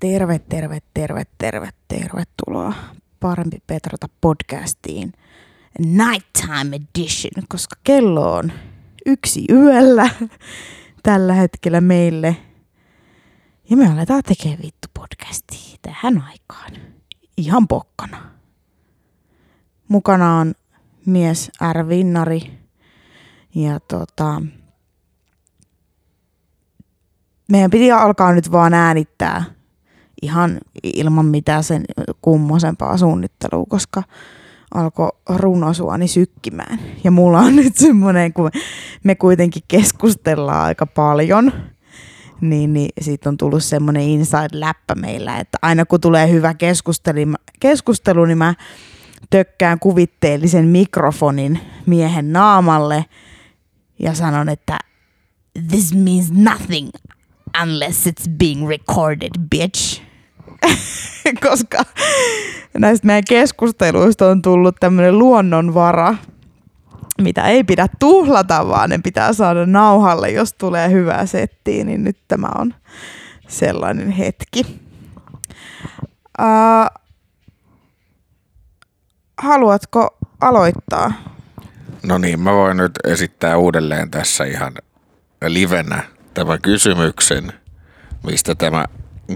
terve, terve, terve, terve, tervetuloa Parempi Petrata podcastiin Nighttime Edition, koska kello on yksi yöllä tällä hetkellä meille. Ja me aletaan tekemään vittu podcastia tähän aikaan. Ihan pokkana. Mukana on mies R. Vinnari ja tota, meidän piti alkaa nyt vaan äänittää ihan ilman mitään sen kummosempaa suunnittelua, koska alkoi runosuoni sykkimään. Ja mulla on nyt semmoinen, kun me kuitenkin keskustellaan aika paljon, niin, niin siitä on tullut semmoinen inside-läppä meillä, että aina kun tulee hyvä keskustelu, keskustelu niin mä tökkään kuvitteellisen mikrofonin miehen naamalle ja sanon, että this means nothing unless it's being recorded, bitch. Koska näistä meidän keskusteluista on tullut tämmöinen luonnonvara, mitä ei pidä tuhlata, vaan ne pitää saada nauhalle, jos tulee hyvää settiä, niin nyt tämä on sellainen hetki. Uh, haluatko aloittaa? No niin, mä voin nyt esittää uudelleen tässä ihan livenä tämän kysymyksen, mistä tämä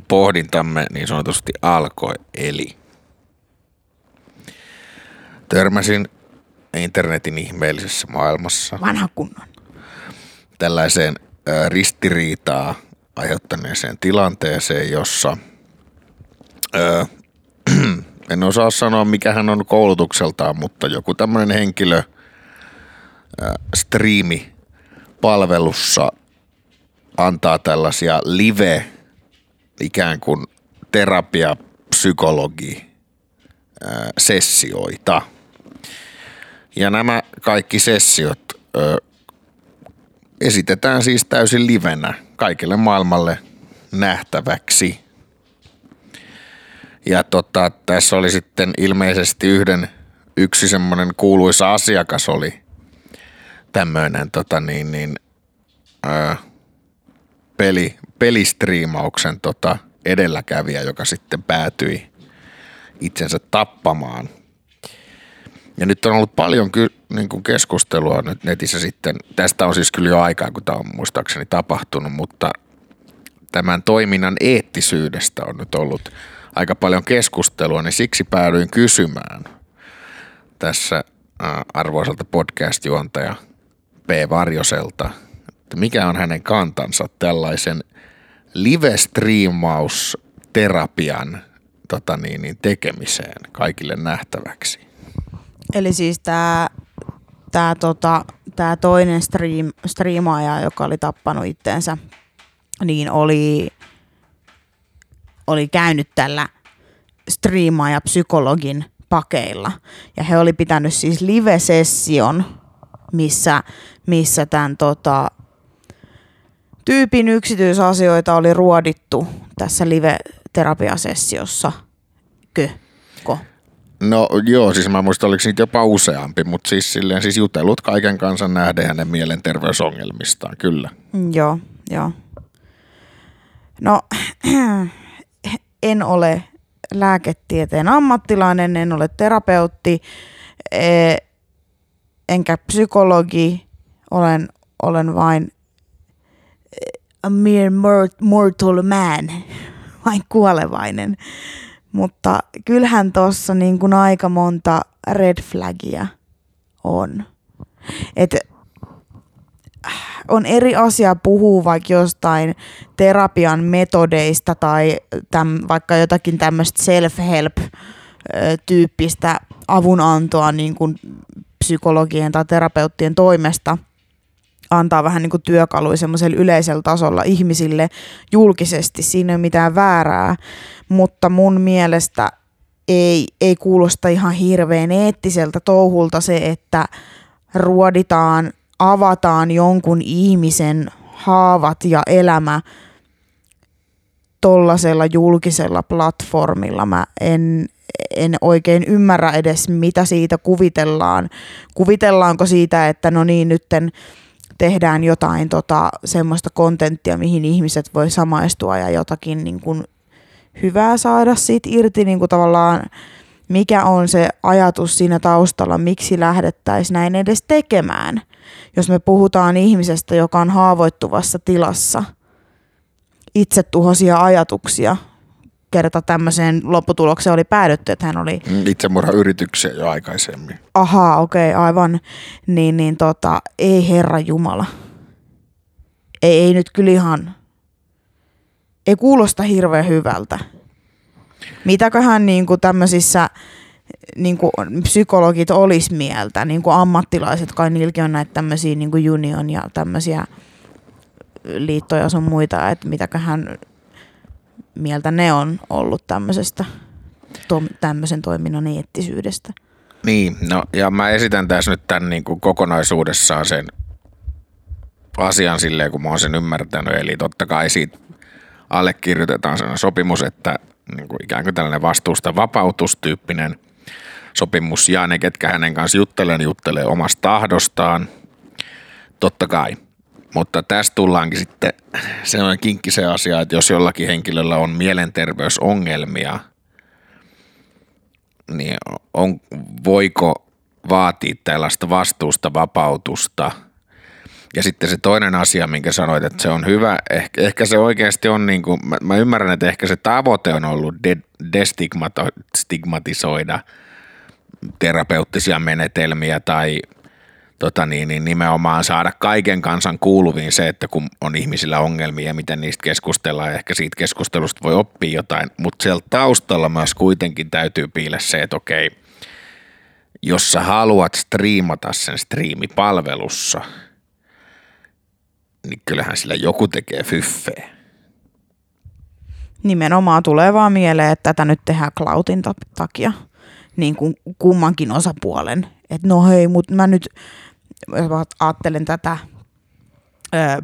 pohdintamme niin sanotusti alkoi. Eli törmäsin internetin ihmeellisessä maailmassa Vanha kunnon. tällaiseen ristiriitaa aiheuttaneeseen tilanteeseen, jossa ö, en osaa sanoa mikä hän on koulutukseltaan, mutta joku tämmöinen henkilö striimi palvelussa antaa tällaisia live ikään kuin terapiapsykologi sessioita. Ja nämä kaikki sessiot ö, esitetään siis täysin livenä kaikille maailmalle nähtäväksi. Ja tota, tässä oli sitten ilmeisesti yhden, yksi semmoinen kuuluisa asiakas oli tämmöinen tota niin, niin, ö, peli, pelistriimauksen tota edelläkävijä, joka sitten päätyi itsensä tappamaan. Ja nyt on ollut paljon ky- niin kuin keskustelua nyt netissä sitten. Tästä on siis kyllä jo aikaa, kun tämä on muistaakseni tapahtunut, mutta tämän toiminnan eettisyydestä on nyt ollut aika paljon keskustelua, niin siksi päädyin kysymään tässä arvoiselta podcast-juontaja P. Varjoselta – että mikä on hänen kantansa tällaisen live-striimausterapian tota niin, niin tekemiseen kaikille nähtäväksi. Eli siis tämä tää, tota, tää toinen stream, striimaaja, joka oli tappanut itteensä, niin oli, oli käynyt tällä striimaaja psykologin pakeilla. Ja he oli pitänyt siis live-session, missä, missä tämän tota, tyypin yksityisasioita oli ruodittu tässä live-terapiasessiossa. Kö? No joo, siis mä muistan, oliko niitä jopa useampi, mutta siis silleen siis jutellut kaiken kansan nähden hänen mielenterveysongelmistaan, kyllä. Joo, joo. No, en ole lääketieteen ammattilainen, en ole terapeutti, e, enkä psykologi, olen, olen vain a mere mortal man, vain kuolevainen. Mutta kyllähän tuossa niin kuin aika monta red flagia on. Et on eri asia puhua vaikka jostain terapian metodeista tai täm, vaikka jotakin tämmöistä self-help-tyyppistä avunantoa niin kuin psykologien tai terapeuttien toimesta – antaa vähän niin työkaluja semmoisella yleisellä tasolla ihmisille julkisesti. Siinä ei ole mitään väärää, mutta mun mielestä ei, ei kuulosta ihan hirveän eettiseltä touhulta se, että ruoditaan, avataan jonkun ihmisen haavat ja elämä tollasella julkisella platformilla. Mä en, en oikein ymmärrä edes, mitä siitä kuvitellaan. Kuvitellaanko siitä, että no niin, nytten tehdään jotain tota, semmoista kontenttia, mihin ihmiset voi samaistua ja jotakin niin kuin hyvää saada siitä irti niin kuin tavallaan, mikä on se ajatus siinä taustalla, miksi lähdettäisiin näin edes tekemään. Jos me puhutaan ihmisestä, joka on haavoittuvassa tilassa, itsetuhoisia ajatuksia, kerta tämmöiseen lopputulokseen oli päädytty, että hän oli... Mm, Itsemurhayrityksiä jo aikaisemmin. Ahaa, okei, okay, aivan. Niin, niin tota, ei Herra Jumala. Ei, ei nyt kyllä ihan... Ei kuulosta hirveän hyvältä. Mitäköhän niin kuin tämmöisissä niin kuin psykologit olisi mieltä, niin kuin ammattilaiset, kai niilläkin on näitä tämmöisiä niin kuin union ja tämmöisiä liittoja sun muita, että mitäköhän mieltä ne on ollut tämmöisestä to, tämmöisen toiminnan eettisyydestä. Niin, no ja mä esitän tässä nyt tämän niin kuin kokonaisuudessaan sen asian silleen, kun mä oon sen ymmärtänyt. Eli totta kai siitä allekirjoitetaan sellainen sopimus, että niin kuin ikään kuin tällainen vastuusta vapautustyyppinen sopimus ja ne, ketkä hänen kanssa juttelee, juttelee omasta tahdostaan. Totta kai. Mutta tässä tullaankin sitten sellainen kinkkisen asia, että jos jollakin henkilöllä on mielenterveysongelmia, niin on, voiko vaatia tällaista vastuusta vapautusta. Ja sitten se toinen asia, minkä sanoit, että se on hyvä, ehkä, ehkä se oikeasti on niin kuin, mä, mä ymmärrän, että ehkä se tavoite on ollut de, terapeuttisia menetelmiä tai – tota niin, niin nimenomaan saada kaiken kansan kuuluviin se, että kun on ihmisillä ongelmia miten niistä keskustellaan ja ehkä siitä keskustelusta voi oppia jotain, mutta siellä taustalla myös kuitenkin täytyy piillä se, että okei, jos sä haluat striimata sen striimipalvelussa, niin kyllähän sillä joku tekee fyffeä. Nimenomaan tulee vaan mieleen, että tätä nyt tehdään cloudin takia niin kuin kummankin osapuolen. Että no hei, mutta mä nyt ajattelen tätä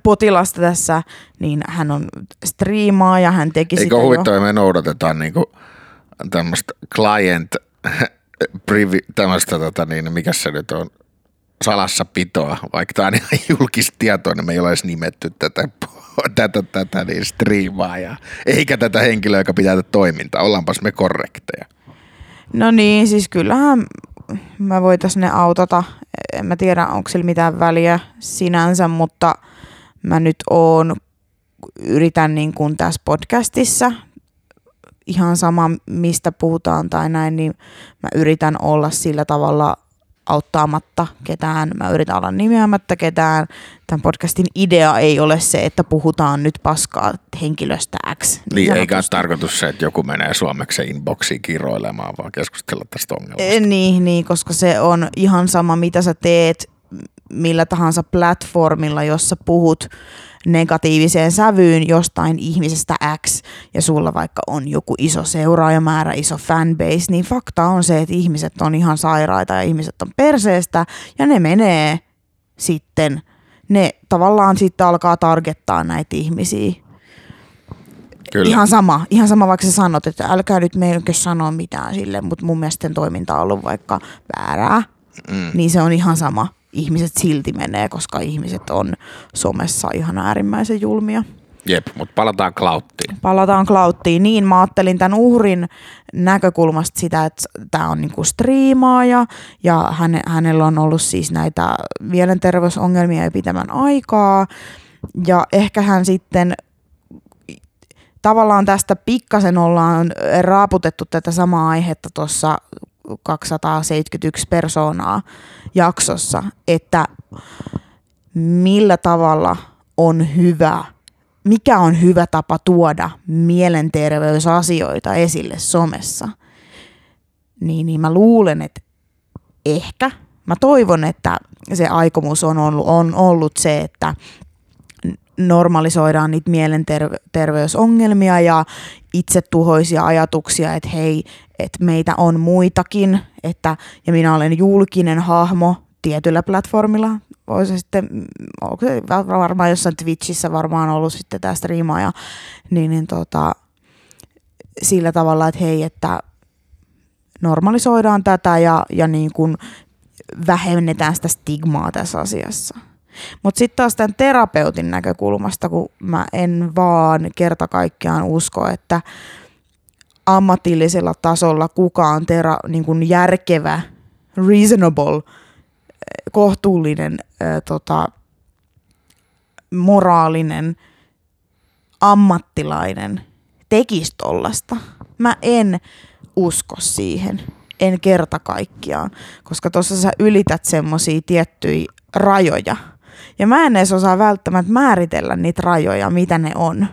potilasta tässä, niin hän on striimaa ja hän teki Eikö sitä huvittava, jo. me noudatetaan niinku tämmöistä client privi, tämmöistä, tota niin, mikä se nyt on, salassapitoa, vaikka tämä on ihan julkista tietoa, niin me ei ole edes nimetty tätä, tätä, tätä niin striimaa ja eikä tätä henkilöä, joka pitää tätä toimintaa. Ollaanpas me korrekteja. No niin, siis kyllähän mä voitaisiin ne autota. En mä tiedä, onko sillä mitään väliä sinänsä, mutta mä nyt oon, yritän niin kuin tässä podcastissa, ihan sama mistä puhutaan tai näin, niin mä yritän olla sillä tavalla auttaamatta ketään. Mä yritän olla nimeämättä ketään. Tämän podcastin idea ei ole se, että puhutaan nyt paskaa henkilöstä X. Niin, niin eikä ole tarkoitus se, että joku menee suomeksi inboxiin kiroilemaan, vaan keskustella tästä ongelmasta. E, niin, niin, koska se on ihan sama, mitä sä teet millä tahansa platformilla, jossa puhut negatiiviseen sävyyn jostain ihmisestä X ja sulla vaikka on joku iso seuraajamäärä, iso fanbase, niin fakta on se, että ihmiset on ihan sairaita ja ihmiset on perseestä ja ne menee sitten, ne tavallaan sitten alkaa targettaa näitä ihmisiä. Kyllä. Ihan sama, ihan sama vaikka sä sanot, että älkää nyt meilläkö sanoa mitään sille, mutta mun mielestä toiminta on ollut vaikka väärää, mm. niin se on ihan sama ihmiset silti menee, koska ihmiset on somessa ihan äärimmäisen julmia. Jep, mutta palataan klauttiin. Palataan klauttiin. Niin, mä ajattelin tämän uhrin näkökulmasta sitä, että tämä on niinku striimaaja ja häne, hänellä on ollut siis näitä mielenterveysongelmia jo pitemmän aikaa. Ja ehkä hän sitten tavallaan tästä pikkasen ollaan raaputettu tätä samaa aihetta tuossa 271 persoonaa jaksossa, että millä tavalla on hyvä, mikä on hyvä tapa tuoda mielenterveysasioita esille somessa. Niin, niin mä luulen, että ehkä, mä toivon, että se aikomus on ollut, on ollut se, että normalisoidaan niitä mielenterveysongelmia ja itsetuhoisia ajatuksia, että hei, että meitä on muitakin, että, ja minä olen julkinen hahmo tietyllä platformilla. Voisi sitten, onko se varmaan jossain Twitchissä varmaan ollut sitten tämä striimaaja, niin, niin tota, sillä tavalla, että hei, että normalisoidaan tätä ja, ja niin kuin vähennetään sitä stigmaa tässä asiassa. Mutta sitten taas tämän terapeutin näkökulmasta, kun mä en vaan kerta kaikkiaan usko, että ammatillisella tasolla kukaan tera, niin kuin järkevä, reasonable, kohtuullinen, ää, tota, moraalinen ammattilainen tekisi tollasta. Mä en usko siihen. En kerta kaikkiaan, koska tuossa sä ylität semmosia tiettyjä rajoja. Ja mä en edes osaa välttämättä määritellä niitä rajoja, mitä ne on.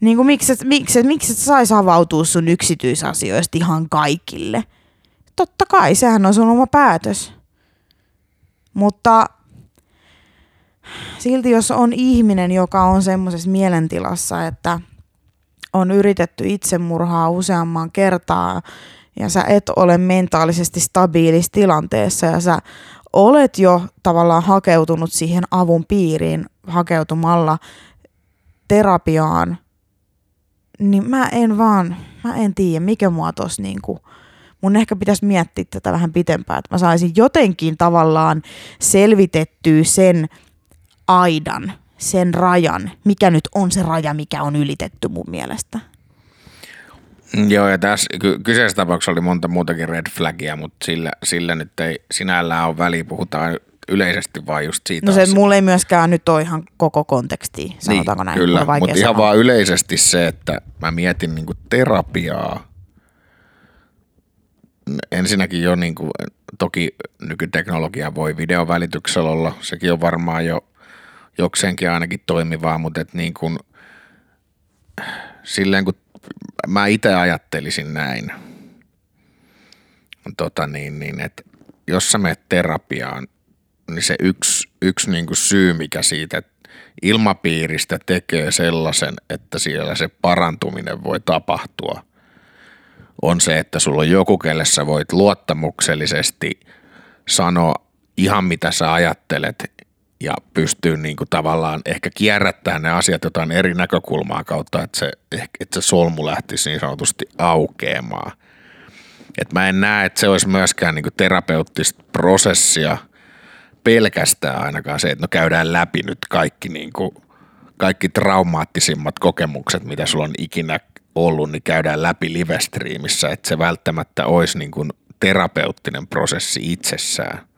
Niin kuin miksi, miksi, miksi et saisi avautua sun yksityisasioista ihan kaikille? Totta kai, sehän on sun oma päätös. Mutta silti jos on ihminen, joka on semmoisessa mielentilassa, että on yritetty itsemurhaa useamman kertaa ja sä et ole mentaalisesti stabiilissa tilanteessa ja sä olet jo tavallaan hakeutunut siihen avun piiriin hakeutumalla terapiaan, niin mä en vaan, mä en tiedä, mikä mua tossa niinku, mun ehkä pitäisi miettiä tätä vähän pitempään, että mä saisin jotenkin tavallaan selvitettyä sen aidan, sen rajan, mikä nyt on se raja, mikä on ylitetty mun mielestä. Joo, ja tässä ky- kyseisessä tapauksessa oli monta muutakin red flagia, mutta sillä, sillä nyt ei sinällään ole väliä, puhutaan yleisesti vaan just siitä. No se, että mulla ei myöskään nyt ole ihan koko konteksti, sanotaanko niin, näin. Kyllä, mutta ihan vaan yleisesti se, että mä mietin niinku terapiaa. Ensinnäkin jo niinku, toki nykyteknologia voi videon välityksellä olla, sekin on varmaan jo jokseenkin ainakin toimivaa, mutta et niin kuin, silleen kun mä itse ajattelisin näin, tota niin, niin että jos sä menet terapiaan, niin se yksi, yksi niin kuin syy, mikä siitä ilmapiiristä tekee sellaisen, että siellä se parantuminen voi tapahtua, on se, että sulla on joku, kelle sä voit luottamuksellisesti sanoa ihan mitä sä ajattelet ja pystyy niin kuin tavallaan ehkä kierrättämään ne asiat jotain eri näkökulmaa kautta, että se, että se solmu lähtisi niin sanotusti aukeamaan. Et mä en näe, että se olisi myöskään niin kuin terapeuttista prosessia pelkästään ainakaan se, että no käydään läpi nyt kaikki, niin kuin, kaikki traumaattisimmat kokemukset, mitä sulla on ikinä ollut, niin käydään läpi livestriimissä, että se välttämättä olisi niin kuin terapeuttinen prosessi itsessään –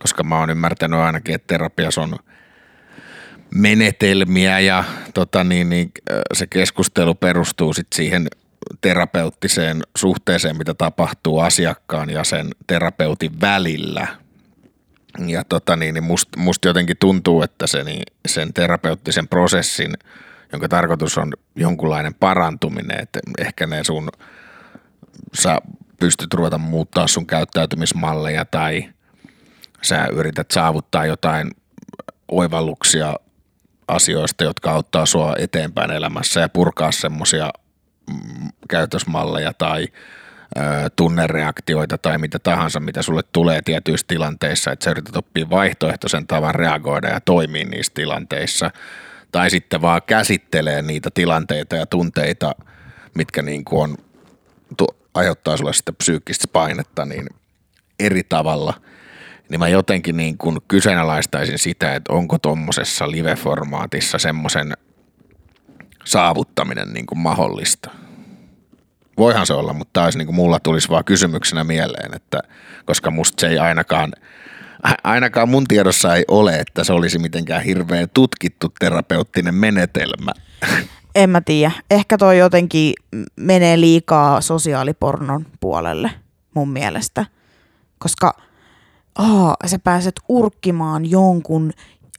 koska mä oon ymmärtänyt ainakin, että terapiassa on menetelmiä ja tota niin, niin, se keskustelu perustuu sit siihen terapeuttiseen suhteeseen, mitä tapahtuu asiakkaan ja sen terapeutin välillä. Ja tota niin, niin must, musta jotenkin tuntuu, että se, niin, sen terapeuttisen prosessin, jonka tarkoitus on jonkunlainen parantuminen, että ehkä ne sun, sä pystyt ruveta muuttaa sun käyttäytymismalleja tai – sä yrität saavuttaa jotain oivalluksia asioista, jotka auttaa sua eteenpäin elämässä ja purkaa semmoisia mm, käytösmalleja tai ö, tunnereaktioita tai mitä tahansa, mitä sulle tulee tietyissä tilanteissa, että sä yrität oppia vaihtoehtoisen tavan reagoida ja toimia niissä tilanteissa, tai sitten vaan käsittelee niitä tilanteita ja tunteita, mitkä niin kuin on, tu, aiheuttaa sulle sitten psyykkistä painetta, niin eri tavalla – niin mä jotenkin niin kuin kyseenalaistaisin sitä, että onko tuommoisessa live-formaatissa semmoisen saavuttaminen niin kuin mahdollista. Voihan se olla, mutta taas niin kuin mulla tulisi vaan kysymyksenä mieleen, että koska musta se ei ainakaan, ainakaan mun tiedossa ei ole, että se olisi mitenkään hirveän tutkittu terapeuttinen menetelmä. En mä tiedä. Ehkä toi jotenkin menee liikaa sosiaalipornon puolelle mun mielestä, koska – oh, sä pääset urkkimaan jonkun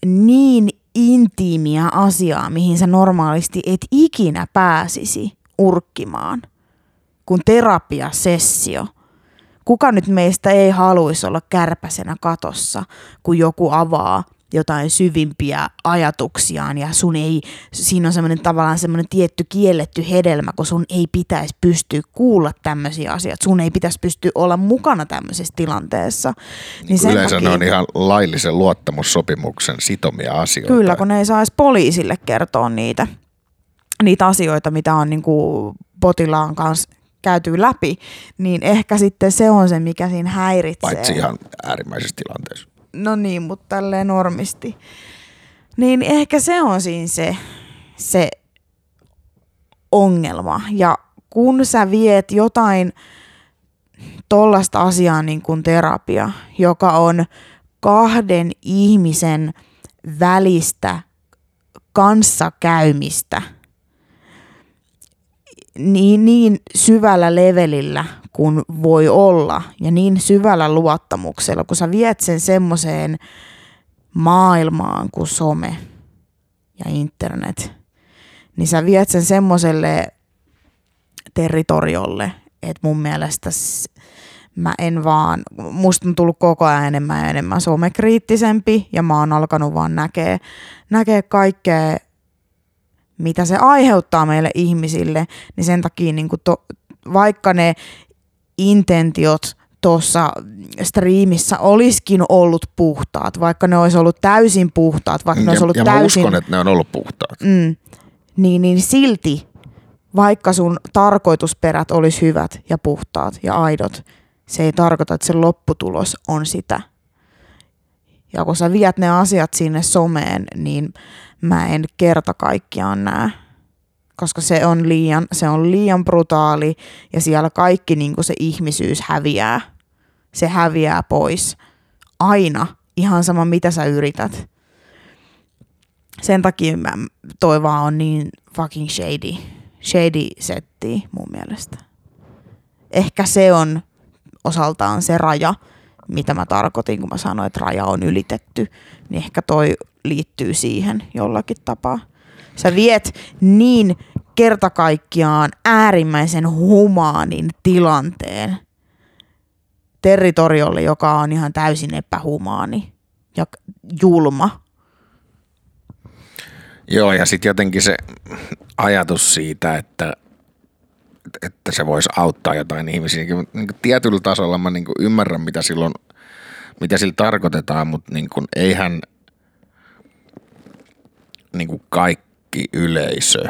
niin intiimiä asiaa, mihin sä normaalisti et ikinä pääsisi urkkimaan, kuin terapiasessio. Kuka nyt meistä ei haluaisi olla kärpäsenä katossa, kun joku avaa jotain syvimpiä ajatuksiaan ja sun ei, siinä on semmoinen tavallaan semmoinen tietty kielletty hedelmä, kun sun ei pitäisi pystyä kuulla tämmöisiä asioita, sun ei pitäisi pystyä olla mukana tämmöisessä tilanteessa. Niin niin yleensä takia, ne on ihan laillisen luottamussopimuksen sitomia asioita. Kyllä, kun ne ei saisi poliisille kertoa niitä, niitä asioita, mitä on niin kuin potilaan kanssa käyty läpi, niin ehkä sitten se on se, mikä siinä häiritsee. Paitsi ihan äärimmäisessä tilanteessa no niin, mutta tälleen normisti. Niin ehkä se on siinä se, se ongelma. Ja kun sä viet jotain tollasta asiaa niin kuin terapia, joka on kahden ihmisen välistä kanssakäymistä niin, niin syvällä levelillä kuin voi olla ja niin syvällä luottamuksella, kun sä viet sen semmoiseen maailmaan kuin some ja internet, niin sä viet sen semmoiselle territoriolle, että mun mielestä mä en vaan, musta on tullut koko ajan enemmän ja enemmän somekriittisempi ja mä oon alkanut vaan näkee, näkee kaikkea, mitä se aiheuttaa meille ihmisille, niin sen takia niin to, vaikka ne intentiot tuossa striimissä olisikin ollut puhtaat, vaikka ne olisi ollut täysin puhtaat, vaikka ne olisi ollut ja täysin... mä uskon, että ne on ollut puhtaat. Mm, niin, niin silti, vaikka sun tarkoitusperät olisi hyvät ja puhtaat ja aidot, se ei tarkoita, että se lopputulos on sitä. Ja kun sä viet ne asiat sinne someen, niin mä en kerta kaikkiaan näe. Koska se on liian, se on liian brutaali ja siellä kaikki niin se ihmisyys häviää. Se häviää pois. Aina. Ihan sama mitä sä yrität. Sen takia mä, toi vaan on niin fucking shady. Shady setti mun mielestä. Ehkä se on osaltaan se raja, mitä mä tarkoitin, kun mä sanoin, että raja on ylitetty, niin ehkä toi liittyy siihen jollakin tapaa. Sä viet niin kertakaikkiaan äärimmäisen humaanin tilanteen territoriolle, joka on ihan täysin epähumaani ja julma. Joo, ja sitten jotenkin se ajatus siitä, että että se voisi auttaa jotain ihmisiä. Niin kuin tietyllä tasolla mä niin ymmärrän, mitä silloin, mitä sillä tarkoitetaan, mutta niin kuin eihän niin kuin kaikki yleisö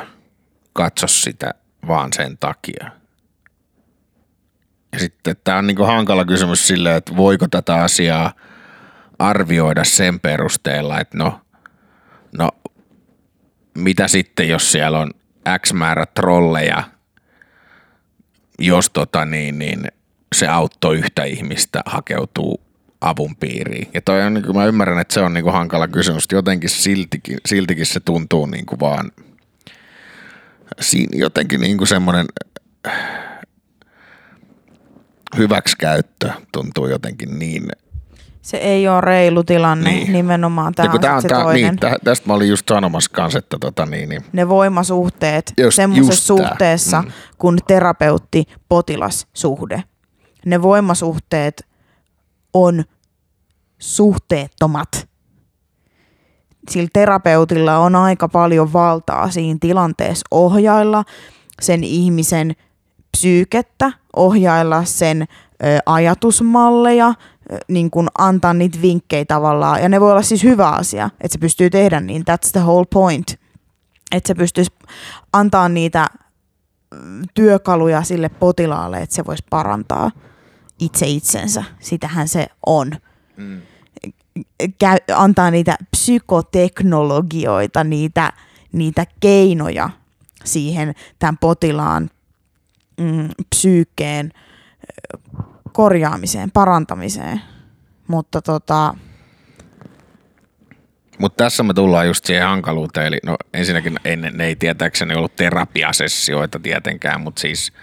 katso sitä vaan sen takia. Ja sitten tämä on niin kuin hankala kysymys silleen, että voiko tätä asiaa arvioida sen perusteella, että no, no mitä sitten, jos siellä on X määrä trolleja – jos tota niin, niin se auttoi yhtä ihmistä hakeutuu avun piiriin. Ja toi on, niin kuin mä ymmärrän, että se on niin kuin hankala kysymys. Jotenkin siltikin, siltikin se tuntuu niin kuin vaan, siinä jotenkin niin kuin semmoinen hyväksikäyttö tuntuu jotenkin niin se ei ole reilu tilanne niin. nimenomaan. Tämä on, on se tää, toinen. Niin, tästä mä olin just sanomassa kanssa, että tota, niin, niin. Ne voimasuhteet semmoisessa suhteessa mm. kuin terapeutti-potilassuhde. Ne voimasuhteet on suhteettomat. Sillä terapeutilla on aika paljon valtaa siinä tilanteessa ohjailla sen ihmisen psyykettä, ohjailla sen ajatusmalleja, niin kuin antaa niitä vinkkejä tavallaan. Ja ne voi olla siis hyvä asia, että se pystyy tehdä niin. That's the whole point. Että se pystyisi antaa niitä mm, työkaluja sille potilaalle, että se voisi parantaa itse itsensä. Sitähän se on. Mm. Käy, antaa niitä psykoteknologioita, niitä, niitä keinoja siihen tämän potilaan mm, psyykkeen korjaamiseen, parantamiseen. Mutta tota... Mutta tässä me tullaan just siihen hankaluuteen, eli no ensinnäkin ne, ne ei tietääkseni ollut terapiasessioita tietenkään, mutta siis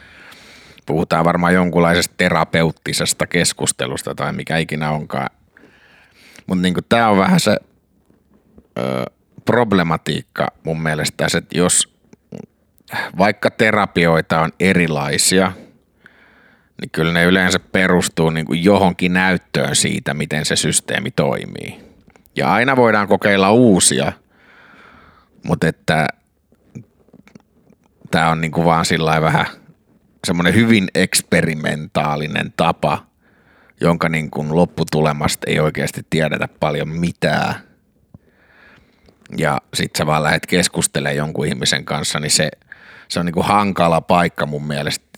puhutaan varmaan jonkunlaisesta terapeuttisesta keskustelusta tai mikä ikinä onkaan. Mutta niinku tämä on vähän se ö, problematiikka mun mielestä tässä, että jos vaikka terapioita on erilaisia – niin kyllä ne yleensä perustuu niin kuin johonkin näyttöön siitä, miten se systeemi toimii. Ja aina voidaan kokeilla uusia, mutta että tämä on niin kuin vaan sillä vähän semmoinen hyvin eksperimentaalinen tapa, jonka niin kuin lopputulemasta ei oikeasti tiedetä paljon mitään. Ja sit sä vaan lähdet keskustelemaan jonkun ihmisen kanssa, niin se, se on niin kuin hankala paikka mun mielestä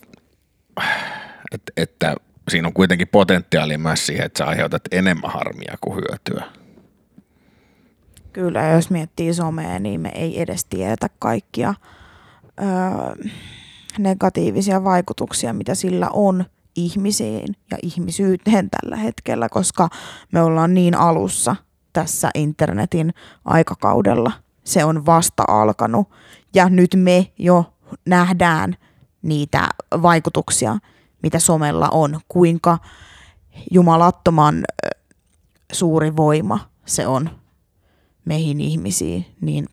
että, että siinä on kuitenkin potentiaalia myös siihen, että sä aiheutat enemmän harmia kuin hyötyä. Kyllä, jos miettii somea, niin me ei edes tiedetä kaikkia öö, negatiivisia vaikutuksia, mitä sillä on ihmisiin ja ihmisyyteen tällä hetkellä, koska me ollaan niin alussa tässä internetin aikakaudella. Se on vasta alkanut ja nyt me jo nähdään niitä vaikutuksia, mitä somella on, kuinka jumalattoman suuri voima se on meihin ihmisiin, niin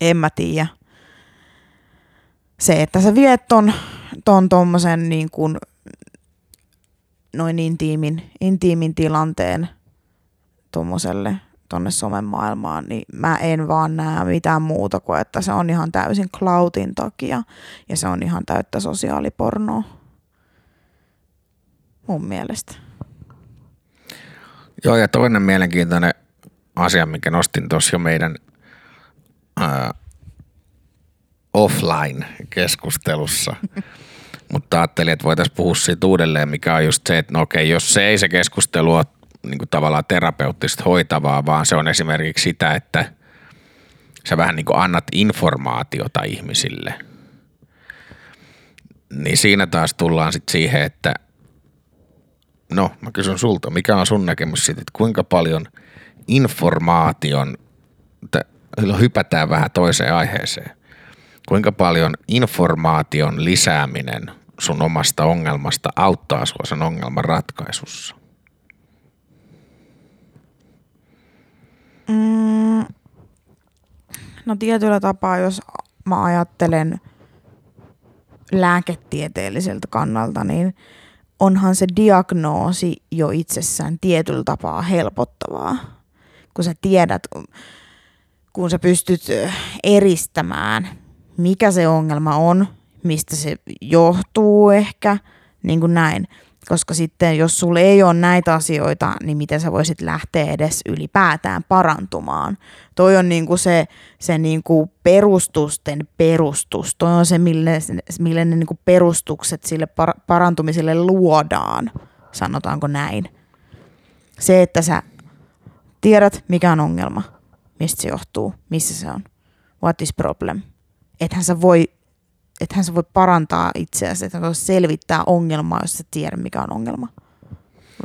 en mä tiedä. Se, että sä viet ton, ton tommosen niin kuin noin intiimin, intiimin tilanteen tuommoiselle tonne somen maailmaan, niin mä en vaan näe mitään muuta kuin, että se on ihan täysin cloudin takia ja se on ihan täyttä sosiaalipornoa. Mun mielestä. Joo, ja toinen mielenkiintoinen asia, minkä nostin tuossa jo meidän ää, offline-keskustelussa, mutta ajattelin, että voitaisiin puhua siitä uudelleen, mikä on just se, että no okei, jos se ei se keskustelu ole niin kuin tavallaan terapeuttista hoitavaa, vaan se on esimerkiksi sitä, että sä vähän niin kuin annat informaatiota ihmisille. Niin siinä taas tullaan sitten siihen, että no mä kysyn sulta, mikä on sun näkemys siitä, että kuinka paljon informaation, että hypätään vähän toiseen aiheeseen, kuinka paljon informaation lisääminen sun omasta ongelmasta auttaa sua sen ongelman ratkaisussa? Mm, no tietyllä tapaa, jos mä ajattelen lääketieteelliseltä kannalta, niin onhan se diagnoosi jo itsessään tietyllä tapaa helpottavaa. Kun sä tiedät, kun sä pystyt eristämään, mikä se ongelma on, mistä se johtuu ehkä, niin kuin näin – koska sitten jos sulla ei ole näitä asioita, niin miten sä voisit lähteä edes ylipäätään parantumaan. Toi on niinku se, se niinku perustusten perustus. Toi on se, mille, mille ne niinku perustukset sille par- parantumiselle luodaan, sanotaanko näin. Se, että sä tiedät, mikä on ongelma, mistä se johtuu, missä se on, what is problem. Ethän sä voi hän se voi parantaa itseäsi, että voi selvittää ongelmaa, jos sä tiedät, mikä on ongelma.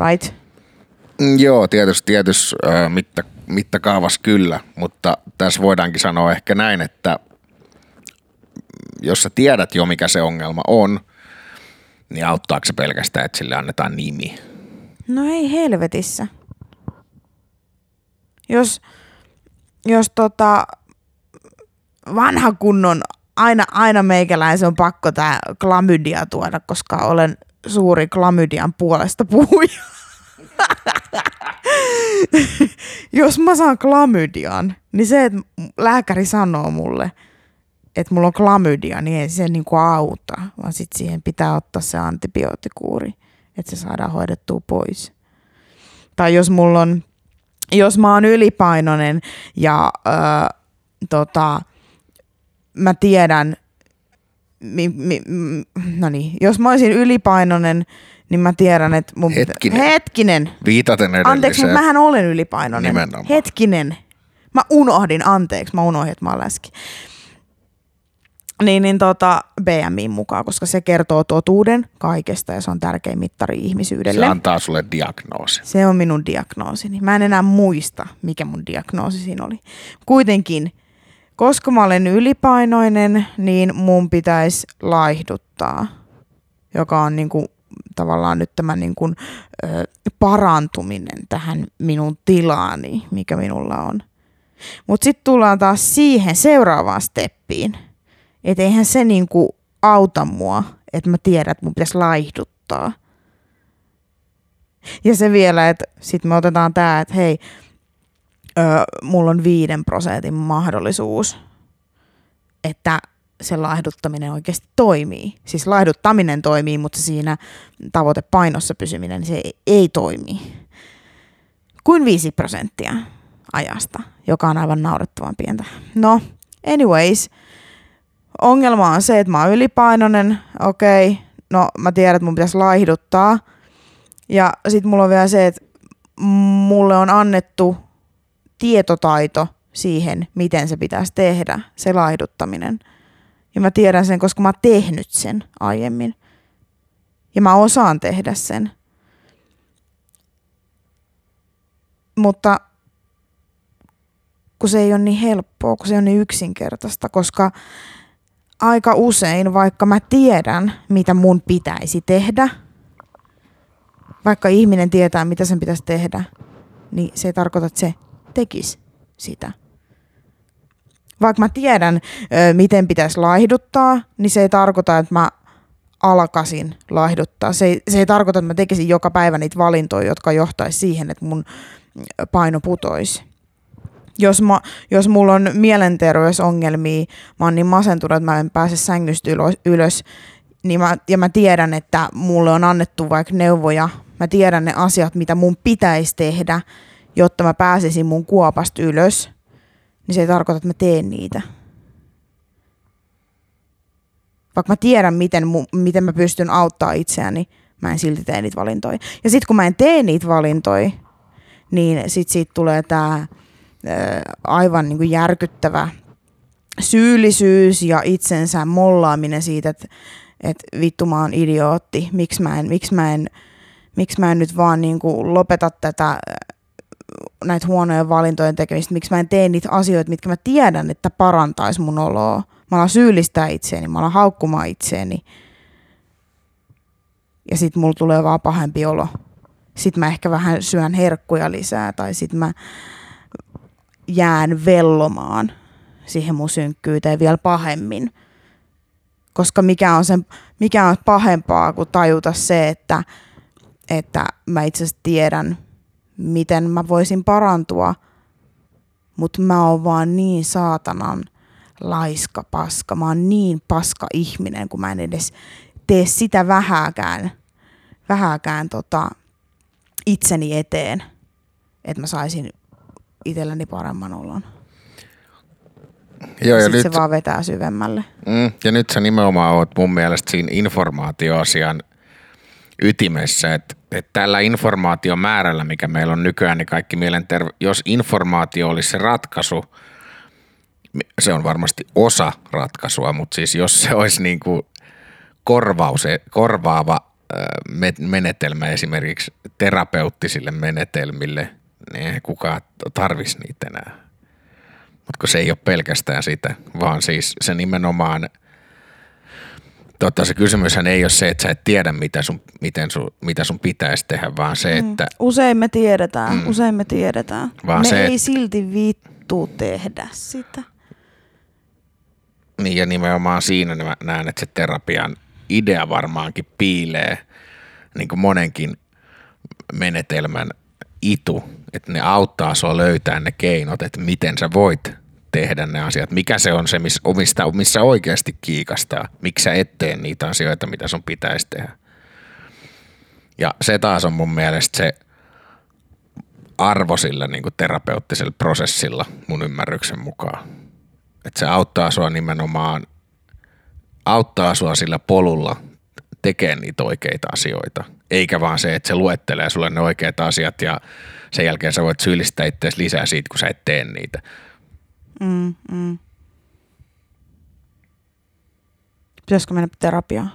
Right? Mm, joo, tietysti, tietysti äh, mitta, mittakaavassa kyllä, mutta tässä voidaankin sanoa ehkä näin, että jos sä tiedät jo, mikä se ongelma on, niin auttaako se pelkästään, että sille annetaan nimi? No ei helvetissä. Jos, jos tota, vanha kunnon aina, aina meikäläisen on pakko tämä klamydia tuoda, koska olen suuri klamydian puolesta puhuja. Jos mä saan klamydian, niin se, että lääkäri sanoo mulle, että mulla on klamydia, niin ei se niinku auta, vaan sitten siihen pitää ottaa se antibioottikuuri, että se saadaan hoidettua pois. Tai jos mulla on, jos mä oon ylipainoinen ja öö, tota, mä tiedän, mi, mi, no niin, jos mä olisin ylipainoinen, niin mä tiedän, että mun hetkinen. Hetkinen. Viitaten edelliseen. Anteeksi, mutta mähän olen ylipainoinen. Nimenomaan. Hetkinen. Mä unohdin, anteeksi, mä unohdin, että mä olen läski. Niin, niin tota, BMI mukaan, koska se kertoo totuuden kaikesta ja se on tärkein mittari ihmisyydelle. Se antaa sulle diagnoosi. Se on minun diagnoosini. Mä en enää muista, mikä mun diagnoosi siinä oli. Kuitenkin koska mä olen ylipainoinen, niin mun pitäisi laihduttaa, joka on niin kuin, tavallaan nyt tämä niin kuin, ö, parantuminen tähän minun tilaani, mikä minulla on. Mutta sitten tullaan taas siihen seuraavaan steppiin, että eihän se niin kuin auta mua, että mä tiedän, että mun pitäisi laihduttaa. Ja se vielä, että sitten me otetaan tämä, että hei, ö, mulla on viiden prosentin mahdollisuus, että se laihduttaminen oikeasti toimii. Siis laihduttaminen toimii, mutta siinä tavoitepainossa pysyminen niin se ei, ei toimi. Kuin 5 prosenttia ajasta, joka on aivan naurettavan pientä. No, anyways, ongelma on se, että mä oon ylipainoinen, okei, okay, no mä tiedän, että mun pitäisi laihduttaa. Ja sitten mulla on vielä se, että mulle on annettu tietotaito siihen, miten se pitäisi tehdä, se laihduttaminen. Ja mä tiedän sen, koska mä oon tehnyt sen aiemmin. Ja mä osaan tehdä sen. Mutta kun se ei ole niin helppoa, kun se on niin yksinkertaista, koska aika usein, vaikka mä tiedän, mitä mun pitäisi tehdä, vaikka ihminen tietää, mitä sen pitäisi tehdä, niin se ei tarkoita, että se tekisi sitä. Vaikka mä tiedän, miten pitäisi laihduttaa, niin se ei tarkoita, että mä alkaisin laihduttaa. Se ei, se ei tarkoita, että mä tekisin joka päivä niitä valintoja, jotka johtaisi siihen, että mun paino putoisi. Jos, mä, jos mulla on mielenterveysongelmia, mä oon niin masentunut, että mä en pääse sängystä ylös, ylös niin mä, ja mä tiedän, että mulle on annettu vaikka neuvoja, mä tiedän ne asiat, mitä mun pitäisi tehdä, jotta mä pääsisin mun kuopasta ylös, niin se ei tarkoita, että mä teen niitä. Vaikka mä tiedän, miten, miten mä pystyn auttaa itseäni, mä en silti tee niitä valintoja. Ja sitten kun mä en tee niitä valintoja, niin sit siitä tulee tää aivan niin järkyttävä syyllisyys ja itsensä mollaaminen siitä, että, että vittu mä oon idiootti, miksi mä en, miksi mä en, miksi mä en nyt vaan niin lopeta tätä näitä huonoja valintojen tekemistä, miksi mä en tee niitä asioita, mitkä mä tiedän, että parantaisi mun oloa. Mä alan syyllistää itseäni, mä alan haukkumaan itseäni. Ja sit mulla tulee vaan pahempi olo. Sitten mä ehkä vähän syön herkkuja lisää tai sitten mä jään vellomaan siihen mun synkkyyteen vielä pahemmin. Koska mikä on, sen, mikä on pahempaa kuin tajuta se, että, että mä itse asiassa tiedän, miten mä voisin parantua, mutta mä oon vaan niin saatanan laiska paska. Mä oon niin paska ihminen, kun mä en edes tee sitä vähääkään, vähääkään tota, itseni eteen, että mä saisin itselläni paremman olon. Joo, ja, ja nyt, se vaan vetää syvemmälle. Mm, ja nyt sä nimenomaan oot mun mielestä siinä informaatioasian ytimessä, että, että tällä informaatiomäärällä, mikä meillä on nykyään, niin kaikki mielenterve- jos informaatio olisi se ratkaisu, se on varmasti osa ratkaisua, mutta siis jos se olisi niin kuin korvaus, korvaava menetelmä esimerkiksi terapeuttisille menetelmille – niin ei kukaan tarvisi niitä enää. Mutta se ei ole pelkästään sitä, vaan siis se nimenomaan, totta se kysymyshän ei ole se, että sä et tiedä, mitä sun, miten sun, mitä sun pitäisi tehdä, vaan se, mm. että... Usein me tiedetään, mm. usein me tiedetään. Vaan me se, ei et... silti vittu tehdä sitä. Niin ja nimenomaan siinä mä näen, että se terapian idea varmaankin piilee niin kuin monenkin menetelmän itu, että ne auttaa sua löytää ne keinot, että miten sä voit tehdä ne asiat. Mikä se on se, missä, missä, oikeasti kiikastaa. Miksi sä et tee niitä asioita, mitä sun pitäisi tehdä. Ja se taas on mun mielestä se arvo sillä niin kuin terapeuttisella prosessilla mun ymmärryksen mukaan. Että se auttaa sua nimenomaan, auttaa sua sillä polulla tekemään niitä oikeita asioita. Eikä vaan se, että se luettelee sulle ne oikeat asiat ja sen jälkeen sä voit syyllistää itseäsi lisää siitä, kun sä et tee niitä. Mm, mm. Pitäisikö mennä terapiaan?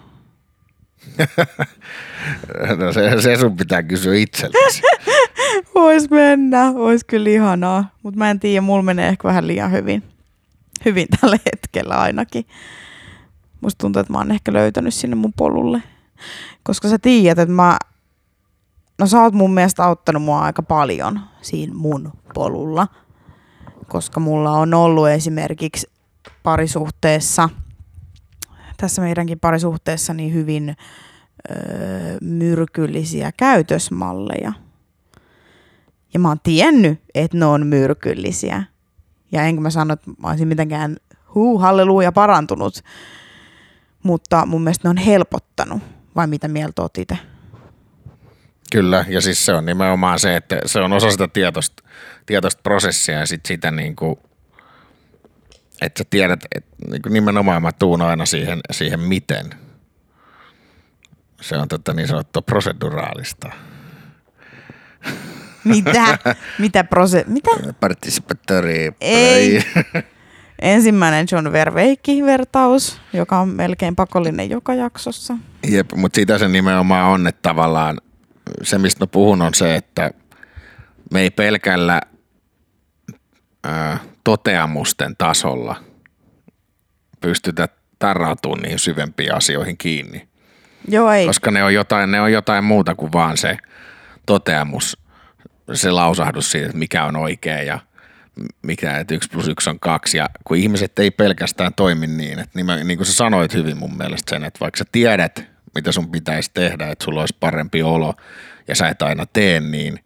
no se, se sun pitää kysyä itseltäsi. Vois mennä, ois kyllä ihanaa. Mutta mä en tiedä, mulla menee ehkä vähän liian hyvin. Hyvin tällä hetkellä ainakin. Musta tuntuu, että mä oon ehkä löytänyt sinne mun polulle. Koska sä tiedät, että mä... No sä oot mun mielestä auttanut mua aika paljon siinä mun polulla. Koska mulla on ollut esimerkiksi parisuhteessa, tässä meidänkin parisuhteessa niin hyvin öö, myrkyllisiä käytösmalleja. Ja mä oon tiennyt, että ne on myrkyllisiä. Ja enkä mä sano, että mä olisin mitenkään huu, halleluja parantunut mutta mun mielestä ne on helpottanut. Vai mitä mieltä oot itse? Kyllä, ja siis se on nimenomaan se, että se on osa sitä tietoista, tietoista prosessia ja sit sitä niin kuin, että sä tiedät, että niin kuin nimenomaan mä tuun aina siihen, siihen miten. Se on tota niin sanottua proseduraalista. Mitä? Mitä prose... Mitä? Participatory. Ei. ensimmäinen John Verveikki-vertaus, joka on melkein pakollinen joka jaksossa. Jep, mutta siitä se nimenomaan on, että tavallaan se, mistä mä puhun, on se, että me ei pelkällä ää, toteamusten tasolla pystytä tarrautumaan niihin syvempiin asioihin kiinni. Joo, ei. Koska ne on jotain, ne on jotain muuta kuin vaan se toteamus, se lausahdus siitä, että mikä on oikea ja mikä, että yksi plus yksi on kaksi. Ja kun ihmiset ei pelkästään toimi niin, että niin, mä, niin kuin sä sanoit hyvin mun mielestä sen, että vaikka sä tiedät, mitä sun pitäisi tehdä, että sulla olisi parempi olo ja sä et aina tee niin,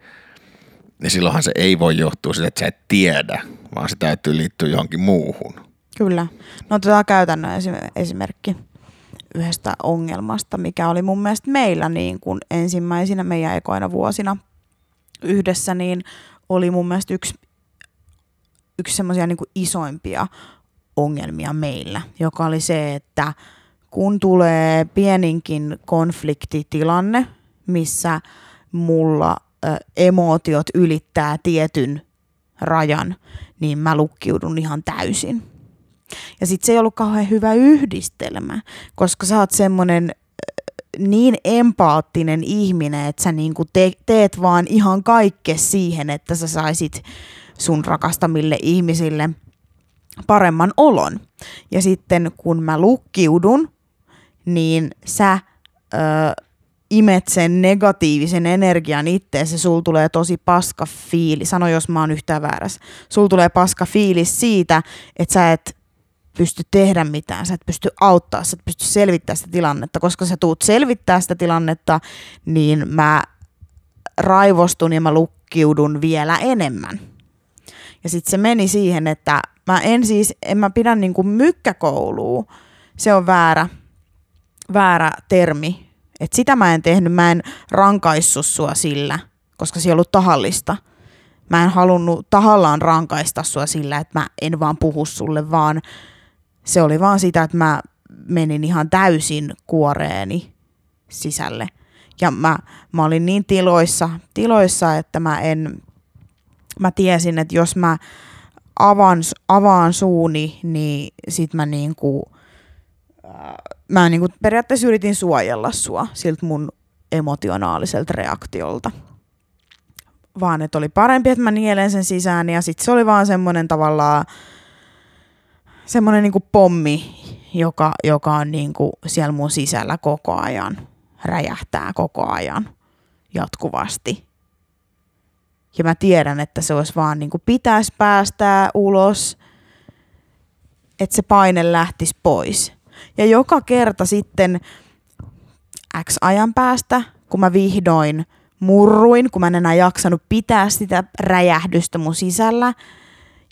niin silloinhan se ei voi johtua siitä, että sä et tiedä, vaan se täytyy liittyä johonkin muuhun. Kyllä. No otetaan käytännön esimerkki yhdestä ongelmasta, mikä oli mun mielestä meillä niin kuin ensimmäisinä meidän ekoina vuosina yhdessä, niin oli mun mielestä yksi, yksi semmoisia niin isoimpia ongelmia meillä, joka oli se, että kun tulee pieninkin konfliktitilanne, missä mulla ö, emootiot ylittää tietyn rajan, niin mä lukkiudun ihan täysin. Ja sitten se ei ollut kauhean hyvä yhdistelmä, koska sä oot semmoinen niin empaattinen ihminen, että sä niinku te- teet vaan ihan kaikke siihen, että sä saisit sun rakastamille ihmisille paremman olon. Ja sitten kun mä lukkiudun, niin sä ö, imet sen negatiivisen energian itteensä, sul tulee tosi paska fiili. Sano, jos mä oon yhtään väärässä. Sul tulee paska fiilis siitä, että sä et pysty tehdä mitään, sä et pysty auttaa, sä et pysty selvittämään sitä tilannetta. Koska sä tuut selvittää sitä tilannetta, niin mä raivostun ja mä lukkiudun vielä enemmän. Ja sitten se meni siihen, että mä en siis, en mä pidä niinku mykkäkoulua, se on väärä, väärä termi. Et sitä mä en tehnyt, mä en rankaissut sua sillä, koska se ei ollut tahallista. Mä en halunnut tahallaan rankaista sua sillä, että mä en vaan puhu sulle, vaan se oli vaan sitä, että mä menin ihan täysin kuoreeni sisälle. Ja mä, mä olin niin tiloissa, tiloissa, että mä en, mä tiesin, että jos mä avaan, avaan suuni, niin sit mä niinku, äh, mä niinku periaatteessa yritin suojella sua siltä mun emotionaaliselta reaktiolta. Vaan että oli parempi, että mä nielen sen sisään ja sit se oli vaan semmonen tavallaan semmoinen niin pommi, joka, joka on niin kuin siellä mun sisällä koko ajan, räjähtää koko ajan jatkuvasti. Ja mä tiedän, että se olisi vaan niin kuin pitäisi päästää ulos, että se paine lähtisi pois. Ja joka kerta sitten X ajan päästä, kun mä vihdoin murruin, kun mä en enää jaksanut pitää sitä räjähdystä mun sisällä,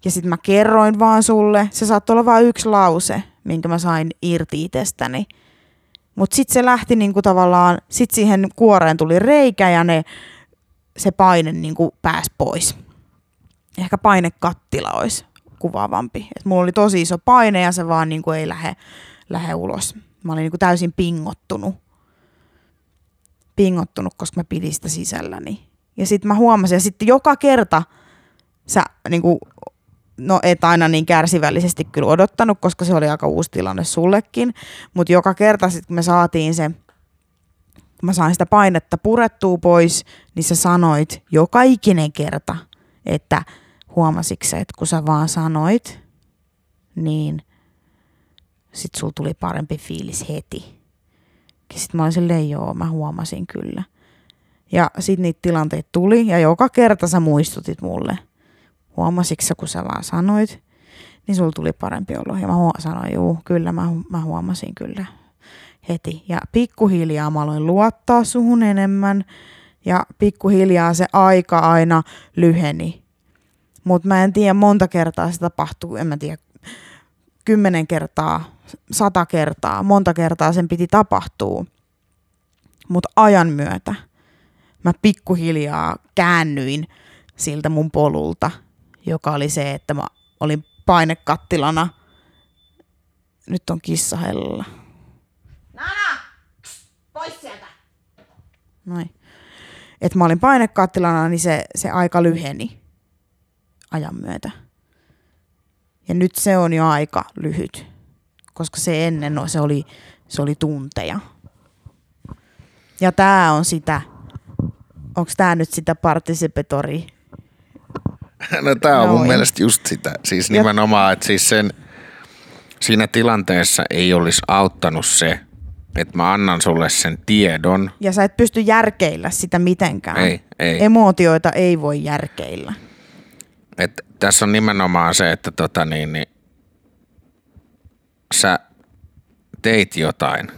ja sitten mä kerroin vaan sulle, se saattoi olla vain yksi lause, minkä mä sain irti itsestäni. Mutta sitten se lähti niinku tavallaan, sitten siihen kuoreen tuli reikä ja ne, se paine niinku pääsi pois. Ehkä painekattila olisi kuvaavampi. Et mulla oli tosi iso paine ja se vaan niinku ei lähde, lähde ulos. Mä olin niinku täysin pingottunut. Pingottunut, koska mä pidin sitä sisälläni. Ja sitten mä huomasin, ja sitten joka kerta sä niinku no et aina niin kärsivällisesti kyllä odottanut, koska se oli aika uusi tilanne sullekin, mutta joka kerta sitten kun me saatiin se, kun mä sain sitä painetta purettua pois, niin sä sanoit joka ikinen kerta, että huomasitko että kun sä vaan sanoit, niin sit sul tuli parempi fiilis heti. Sitten mä olin silleen, joo, mä huomasin kyllä. Ja sitten niitä tilanteita tuli ja joka kerta sä muistutit mulle – huomasitko sä, kun sä vaan sanoit, niin sulla tuli parempi olo. Ja mä sanoin, juu, kyllä, mä, mä huomasin kyllä heti. Ja pikkuhiljaa mä aloin luottaa suhun enemmän ja pikkuhiljaa se aika aina lyheni. Mutta mä en tiedä, monta kertaa se tapahtuu, en mä tiedä, kymmenen kertaa, sata kertaa, monta kertaa sen piti tapahtua. Mutta ajan myötä mä pikkuhiljaa käännyin siltä mun polulta joka oli se, että mä olin painekattilana. Nyt on kissa hella. Nana! Pois sieltä! Noin. Että mä olin painekattilana, niin se, se aika lyheni ajan myötä. Ja nyt se on jo aika lyhyt, koska se ennen no, se oli, se oli tunteja. Ja tämä on sitä, onko tämä nyt sitä participatory? No tää on mun Noin. mielestä just sitä. Siis Ja- nimenomaan, että siis sen, siinä tilanteessa ei olisi auttanut se, että mä annan sulle sen tiedon. Ja sä et pysty järkeillä sitä mitenkään. Ei, ei. Emootioita ei voi järkeillä. Et tässä on nimenomaan se, että tota niin, niin, sä teit jotain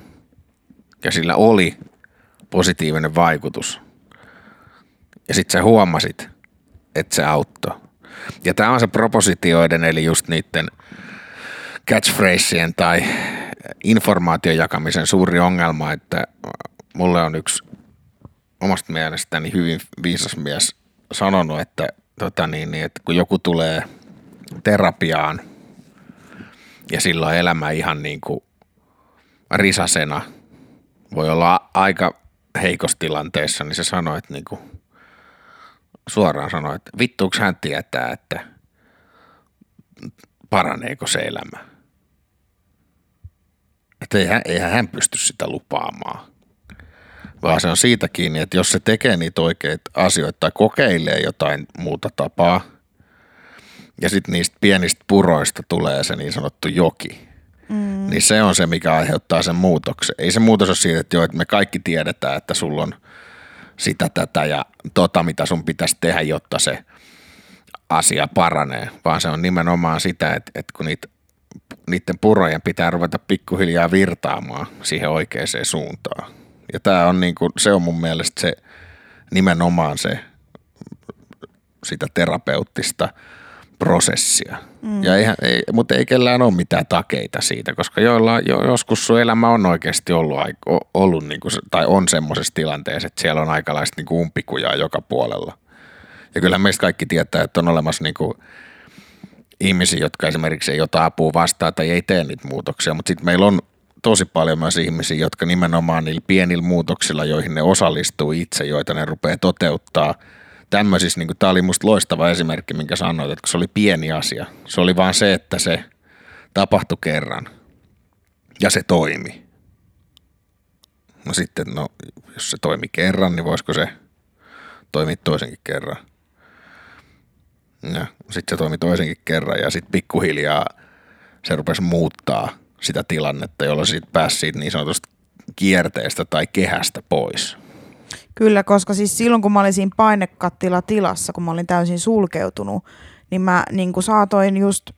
ja sillä oli positiivinen vaikutus. Ja sit sä huomasit, että se auttoi. Ja tämä on se propositioiden, eli just niiden catchphraseien tai informaation jakamisen suuri ongelma, että mulle on yksi omasta mielestäni hyvin viisas mies sanonut, että, tota niin, niin, että kun joku tulee terapiaan ja silloin elämä ihan niin kuin risasena, voi olla aika heikossa tilanteessa, niin se sanoi, että niin kuin, suoraan sanoi, että vittuuks hän tietää, että paraneeko se elämä. Että eihän, eihän hän pysty sitä lupaamaan vaan se on siitä kiinni, että jos se tekee niitä oikeita asioita tai kokeilee jotain muuta tapaa, ja sitten niistä pienistä puroista tulee se niin sanottu joki, mm. niin se on se, mikä aiheuttaa sen muutoksen. Ei se muutos ole siitä, että, joo, että me kaikki tiedetään, että sulla on sitä, tätä ja tota, mitä sun pitäisi tehdä, jotta se asia paranee, vaan se on nimenomaan sitä, että, että kun niitä, niiden purojen pitää ruveta pikkuhiljaa virtaamaan siihen oikeaan suuntaan. Ja tämä on niin kuin, se on mun mielestä se nimenomaan se sitä terapeuttista prosessia. Mm. Ja eihän, ei, mutta ei kellään ole mitään takeita siitä, koska joilla, jo, joskus sun elämä on oikeasti ollut, ollut niin kuin, tai on semmoisessa tilanteessa, että siellä on aikalaista niin kuin umpikujaa joka puolella. Ja kyllähän meistä kaikki tietää, että on olemassa niin kuin ihmisiä, jotka esimerkiksi ei ota apua vastaan tai ei tee niitä muutoksia, mutta sitten meillä on tosi paljon myös ihmisiä, jotka nimenomaan niillä pienillä muutoksilla, joihin ne osallistuu itse, joita ne rupeaa toteuttaa. Tämmöisissä, niin tämä oli musta loistava esimerkki, minkä sanoit, että se oli pieni asia. Se oli vaan se, että se tapahtui kerran ja se toimi. No sitten, no jos se toimi kerran, niin voisiko se toimia toisenkin kerran? Ja sitten se toimi toisenkin kerran ja sitten pikkuhiljaa se rupesi muuttaa sitä tilannetta, jolloin siitä pääsi siitä niin sanotusta kierteestä tai kehästä pois. Kyllä, koska siis silloin kun mä olin siinä painekattila-tilassa, kun mä olin täysin sulkeutunut, niin mä niin kuin saatoin just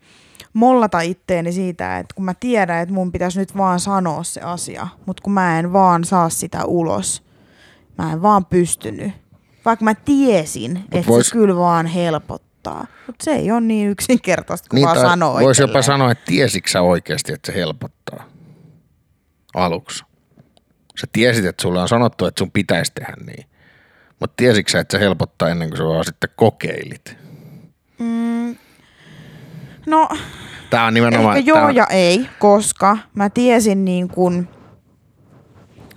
mollata itteeni siitä, että kun mä tiedän, että mun pitäisi nyt vaan sanoa se asia, mutta kun mä en vaan saa sitä ulos, mä en vaan pystynyt. Vaikka mä tiesin, että vois- se kyllä vaan helpottaa. Mutta se ei ole niin yksinkertaista, kun Niin, vaan sanoo Voisi jopa sanoa, että tiesitkö sä oikeasti, että se helpottaa aluksi. Sä tiesit, että sulle on sanottu, että sun pitäisi tehdä niin. Mutta tiesitkö sä, että se helpottaa ennen kuin sä vaan sitten kokeilit? No, Tää on nimenomaan... Ehkä joo tää on, ja ei, koska mä tiesin niin kun,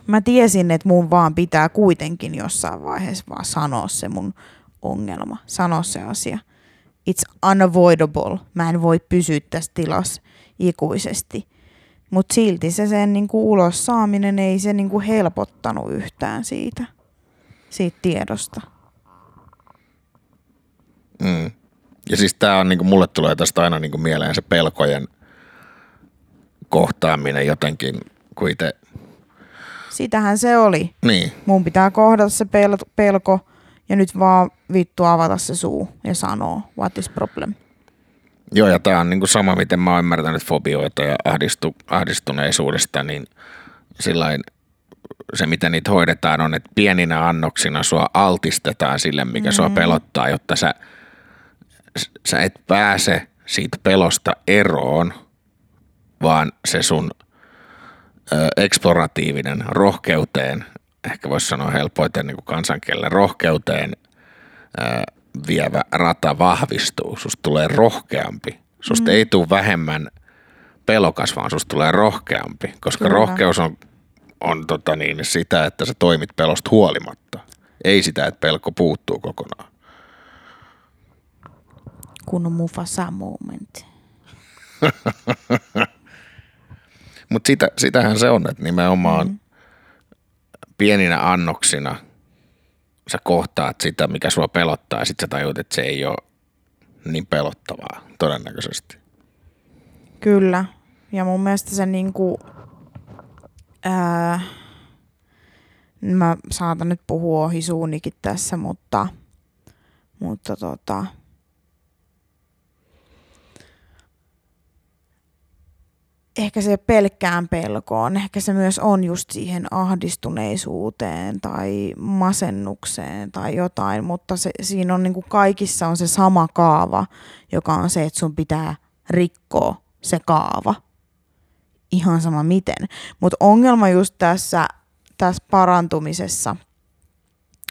mä tiesin, että mun vaan pitää kuitenkin jossain vaiheessa vaan sanoa se mun ongelma, sanoa se asia. It's unavoidable. Mä en voi pysyä tässä tilassa ikuisesti. Mutta silti se sen niinku ulos saaminen ei se niinku helpottanut yhtään siitä, siitä tiedosta. Mm. Ja siis tää on, niin kuin, mulle tulee tästä aina niin kuin mieleen se pelkojen kohtaaminen jotenkin, kun itse, Sitähän se oli. niin, mun pitää kohdata se pel- pelko ja nyt vaan vittu avata se suu ja sanoa, what is problem. Joo, ja tämä on niinku sama, miten mä oon ymmärtänyt fobioita ja ahdistu, ahdistuneisuudesta, niin sillain se, miten niitä hoidetaan, on, että pieninä annoksina sua altistetaan sille, mikä mm. sua pelottaa, jotta sä, sä et pääse siitä pelosta eroon, vaan se sun ö, eksploratiivinen rohkeuteen, ehkä voisi sanoa helpoiten niin kuin kansankielellä rohkeuteen vievä rata vahvistuu. Susta tulee rohkeampi. Susta mm. ei tule vähemmän pelokas, vaan susta tulee rohkeampi, koska Kyllä. rohkeus on, on tota niin, sitä, että sä toimit pelosta huolimatta. Ei sitä, että pelko puuttuu kokonaan. Kun on Mufasa moment. Mutta sitä, sitähän se on, että nimenomaan mm. pieninä annoksina sä kohtaat sitä, mikä sua pelottaa ja sit sä tajut, että se ei ole niin pelottavaa todennäköisesti. Kyllä. Ja mun mielestä se niinku, ää, mä saatan nyt puhua ohi tässä, mutta, mutta tota, ehkä se pelkkään pelkoon, ehkä se myös on just siihen ahdistuneisuuteen tai masennukseen tai jotain, mutta se, siinä on niin kuin kaikissa on se sama kaava, joka on se, että sun pitää rikkoa se kaava. Ihan sama miten. Mutta ongelma just tässä, tässä parantumisessa,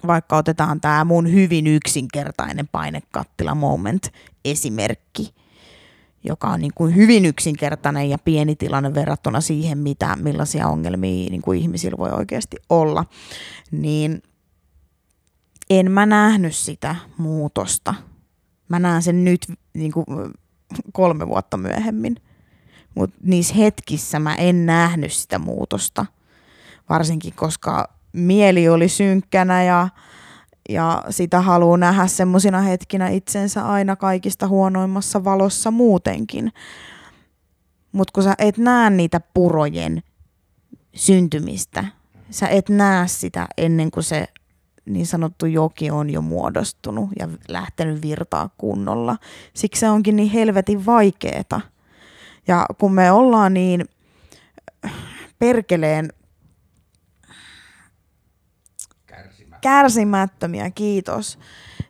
vaikka otetaan tämä mun hyvin yksinkertainen painekattila moment esimerkki, joka on niin kuin hyvin yksinkertainen ja pieni tilanne verrattuna siihen, mitä, millaisia ongelmia niin kuin ihmisillä voi oikeasti olla, niin en mä nähnyt sitä muutosta. Mä näen sen nyt niin kuin kolme vuotta myöhemmin. Mutta niissä hetkissä mä en nähnyt sitä muutosta. Varsinkin koska mieli oli synkkänä ja, ja sitä haluaa nähdä semmoisina hetkinä itsensä aina kaikista huonoimmassa valossa muutenkin. Mutta kun sä et näe niitä purojen syntymistä, sä et näe sitä ennen kuin se niin sanottu joki on jo muodostunut ja lähtenyt virtaa kunnolla. Siksi se onkin niin helvetin vaikeeta. Ja kun me ollaan niin perkeleen kärsimättömiä, kiitos.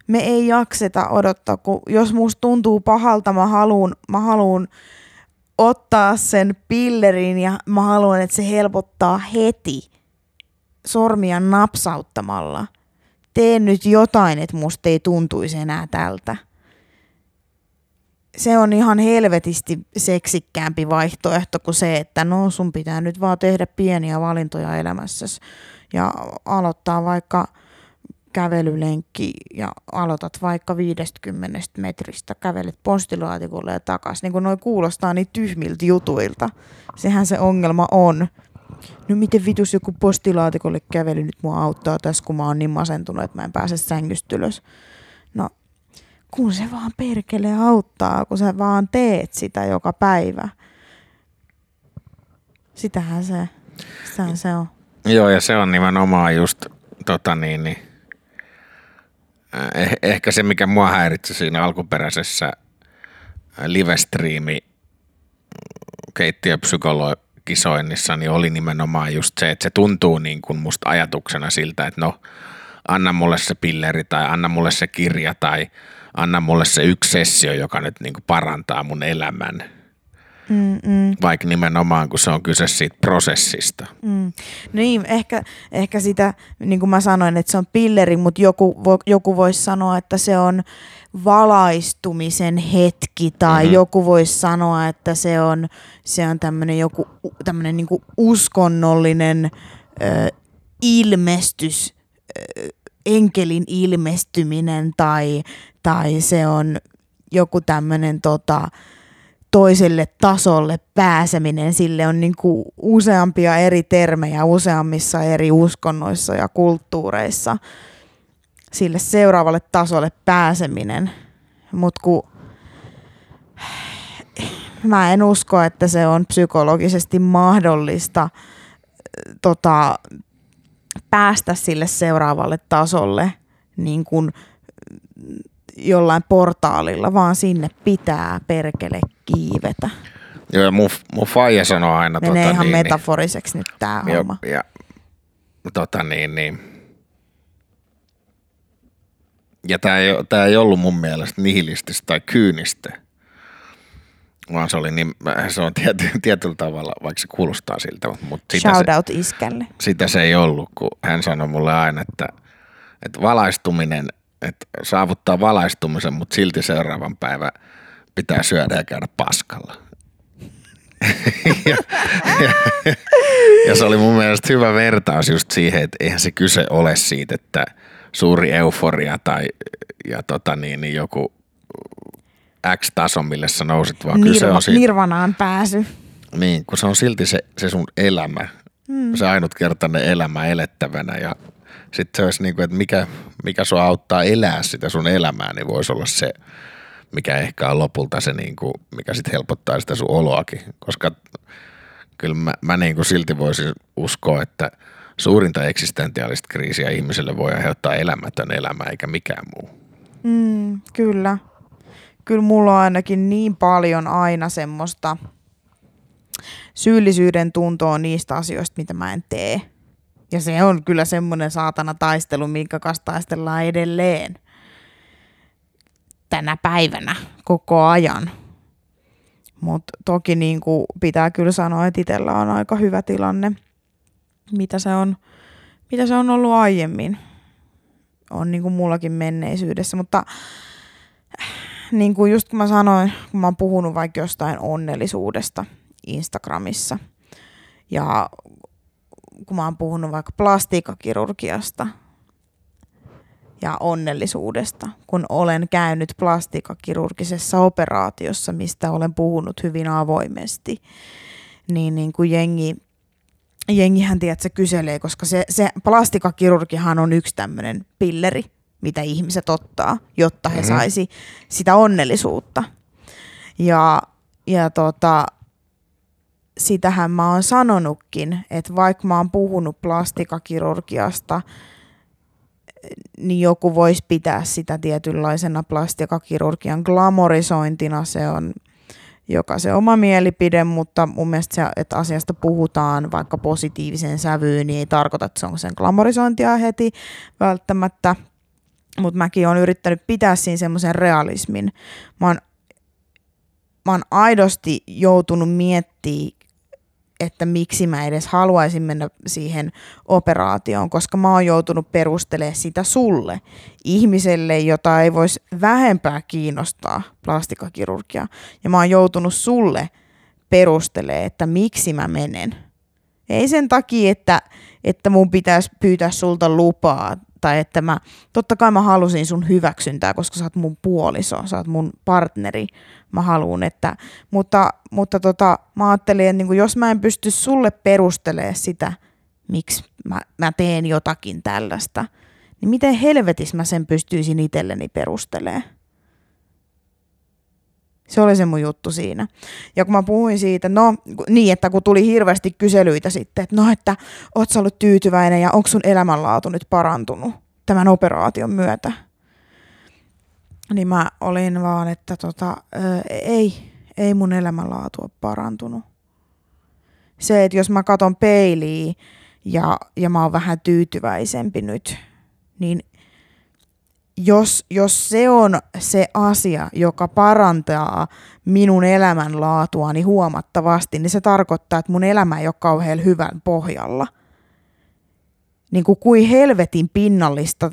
Me ei jakseta odottaa, kun jos musta tuntuu pahalta, mä haluun, mä haluun ottaa sen pillerin ja mä haluan, että se helpottaa heti sormia napsauttamalla. Teen nyt jotain, että musta ei tuntuisi enää tältä. Se on ihan helvetisti seksikkäämpi vaihtoehto kuin se, että no sun pitää nyt vaan tehdä pieniä valintoja elämässäsi ja aloittaa vaikka kävelylenkki ja aloitat vaikka 50 metristä, kävelet postilaatikolle ja takaisin. Niin kun noi kuulostaa niin tyhmiltä jutuilta. Sehän se ongelma on. No miten vitus joku postilaatikolle kävely nyt mua auttaa tässä, kun mä oon niin masentunut, että mä en pääse sängystä ylös. No, kun se vaan perkele auttaa, kun sä vaan teet sitä joka päivä. Sitähän se, sitähän se on. Joo, ja se on nimenomaan just tota niin, niin eh, ehkä se, mikä mua häiritsi siinä alkuperäisessä livestriimi keittiöpsykologisoinnissa, niin oli nimenomaan just se, että se tuntuu niin kuin musta ajatuksena siltä, että no, anna mulle se pilleri tai anna mulle se kirja tai anna mulle se yksi sessio, joka nyt niin kuin parantaa mun elämän – Mm-mm. Vaikka nimenomaan, kun se on kyse siitä prosessista. Mm. Niin, ehkä, ehkä sitä, niin kuin mä sanoin, että se on pilleri, mutta joku, joku voisi sanoa, että se on valaistumisen hetki tai mm-hmm. joku voisi sanoa, että se on, se on tämmöinen joku tämmöinen niin uskonnollinen ö, ilmestys, ö, enkelin ilmestyminen tai, tai se on joku tämmöinen tota, toiselle tasolle pääseminen, sille on niin kuin useampia eri termejä useammissa eri uskonnoissa ja kulttuureissa. Sille seuraavalle tasolle pääseminen. Mutta kun mä en usko, että se on psykologisesti mahdollista tota, päästä sille seuraavalle tasolle niin kuin jollain portaalilla, vaan sinne pitää perkele kiivetä. Joo, ja mun, mun faija sanoo aina... Menee tota, ihan niin, niin- metaforiseksi niin, nyt tää ja, homma. Ja, tota niin, niin. Ja tää ei, tää ei ollut mun mielestä nihilististä tai kyynistä, vaan se oli niin, se on tiety, tietyllä tavalla, vaikka se kuulostaa siltä. Mutta sitä Shout se, out iskälle. Sitä se ei ollut, kun hän sanoi mulle aina, että, että valaistuminen, että saavuttaa valaistumisen, mutta silti seuraavan päivän – pitää syödä ja käydä paskalla. ja, ja, ja se oli mun mielestä hyvä vertaus just siihen, että eihän se kyse ole siitä, että suuri euforia tai ja tota niin, niin joku X-taso, mille sä nousit, vaan Nirva, on siitä, nirvanaan pääsy. niin, kun se on silti se, se sun elämä, mm. se ainutkertainen elämä elettävänä ja sitten se olisi niin kuin, että mikä, mikä sua auttaa elää sitä sun elämää, niin voisi olla se, mikä ehkä on lopulta se, niin kuin, mikä sitten helpottaa sitä sun oloakin, koska kyllä mä, mä niin kuin silti voisin uskoa, että suurinta eksistentiaalista kriisiä ihmiselle voi aiheuttaa elämätön elämä eikä mikään muu. Mm, kyllä. Kyllä mulla on ainakin niin paljon aina semmoista syyllisyyden tuntoa niistä asioista, mitä mä en tee. Ja se on kyllä semmoinen saatana taistelu, minkä kanssa taistellaan edelleen tänä päivänä koko ajan. Mutta toki niin kuin pitää kyllä sanoa, että itsellä on aika hyvä tilanne, mitä se on, mitä se on ollut aiemmin. On niin kuin mullakin menneisyydessä, mutta niin kuin just kun mä sanoin, kun mä oon puhunut vaikka jostain onnellisuudesta Instagramissa ja kun mä oon puhunut vaikka plastiikkakirurgiasta ja onnellisuudesta, kun olen käynyt plastiikkakirurgisessa operaatiossa, mistä olen puhunut hyvin avoimesti, niin, niin kuin jengi, jengihän tiedät, se kyselee, koska se, se plastiikkakirurgihan on yksi tämmöinen pilleri, mitä ihmiset ottaa, jotta he Mhm. saisi sitä onnellisuutta. Ja, ja tota, sitähän mä oon sanonutkin, että vaikka mä oon puhunut plastikakirurgiasta, niin joku voisi pitää sitä tietynlaisena plastikakirurgian glamorisointina. Se on joka se oma mielipide, mutta mun mielestä se, että asiasta puhutaan vaikka positiiviseen sävyyn, niin ei tarkoita, että se on sen glamorisointia heti välttämättä. Mutta mäkin olen yrittänyt pitää siinä semmoisen realismin. Mä oon, mä oon aidosti joutunut miettimään, että miksi mä edes haluaisin mennä siihen operaatioon, koska mä oon joutunut perustelemaan sitä sulle, ihmiselle, jota ei voisi vähempää kiinnostaa plastikakirurgia. Ja mä oon joutunut sulle perustelemaan, että miksi mä menen. Ei sen takia, että, että mun pitäisi pyytää sulta lupaa tai että mä, totta kai mä halusin sun hyväksyntää, koska sä oot mun puoliso, sä oot mun partneri, mä haluan, että, mutta, mutta tota, mä ajattelin, että niin kuin jos mä en pysty sulle perustelemaan sitä, miksi mä, mä teen jotakin tällaista, niin miten helvetissä mä sen pystyisin itselleni perustelemaan? Se oli se mun juttu siinä. Ja kun mä puhuin siitä, no niin, että kun tuli hirveästi kyselyitä sitten, että no, että oot sä ollut tyytyväinen ja onko sun elämänlaatu nyt parantunut tämän operaation myötä? Niin mä olin vaan, että tota, ö, ei, ei mun elämänlaatu ole parantunut. Se, että jos mä katon peiliin ja, ja mä oon vähän tyytyväisempi nyt, niin jos, jos se on se asia, joka parantaa minun elämänlaatuani huomattavasti, niin se tarkoittaa, että mun elämä ei ole kauhean hyvän pohjalla. Niin kuin kuin helvetin pinnallista,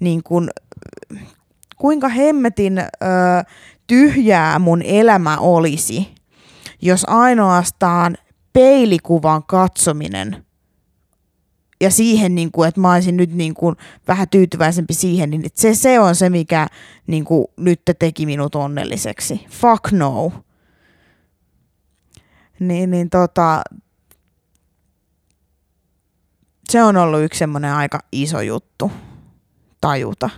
niin kuin, kuinka hemmetin ö, tyhjää mun elämä olisi, jos ainoastaan peilikuvan katsominen ja siihen, niin kuin, että mä olisin nyt niin kuin, vähän tyytyväisempi siihen, niin se, se on se, mikä niin kuin, nyt teki minut onnelliseksi. Fuck no. Niin, niin tota, se on ollut yksi semmoinen aika iso juttu tajuta.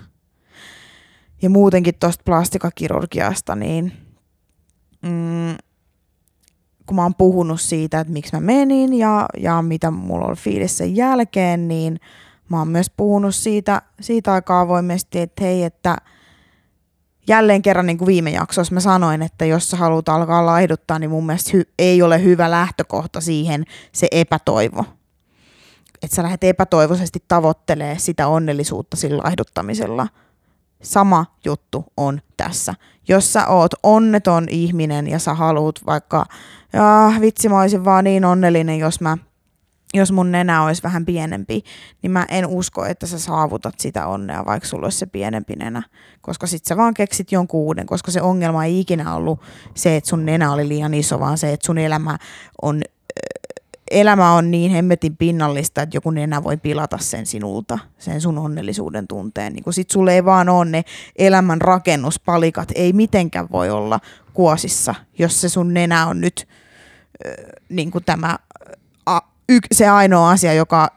Ja muutenkin tuosta plastikakirurgiasta, niin mm, kun mä oon puhunut siitä, että miksi mä menin ja, ja mitä mulla oli fiilis sen jälkeen, niin mä oon myös puhunut siitä, siitä aikaa avoimesti, että hei, että jälleen kerran niin kuin viime jaksossa mä sanoin, että jos sä haluat alkaa laihduttaa, niin mun mielestä hy- ei ole hyvä lähtökohta siihen se epätoivo. Että sä lähdet epätoivoisesti tavoittelee sitä onnellisuutta sillä laihduttamisella. Sama juttu on tässä. Jos sä oot onneton ihminen ja sä haluat vaikka, ah, vitsi mä olisin vaan niin onnellinen, jos mä jos mun nenä olisi vähän pienempi, niin mä en usko, että sä saavutat sitä onnea, vaikka sulla olisi se pienempi nenä. Koska sit sä vaan keksit jonkun uuden, koska se ongelma ei ikinä ollut se, että sun nenä oli liian iso, vaan se, että sun elämä on, elämä on niin hemmetin pinnallista, että joku nenä voi pilata sen sinulta, sen sun onnellisuuden tunteen. Niin sit sulle ei vaan ole ne elämän rakennuspalikat, ei mitenkään voi olla kuosissa, jos se sun nenä on nyt äh, niin kuin tämä a, se ainoa asia, joka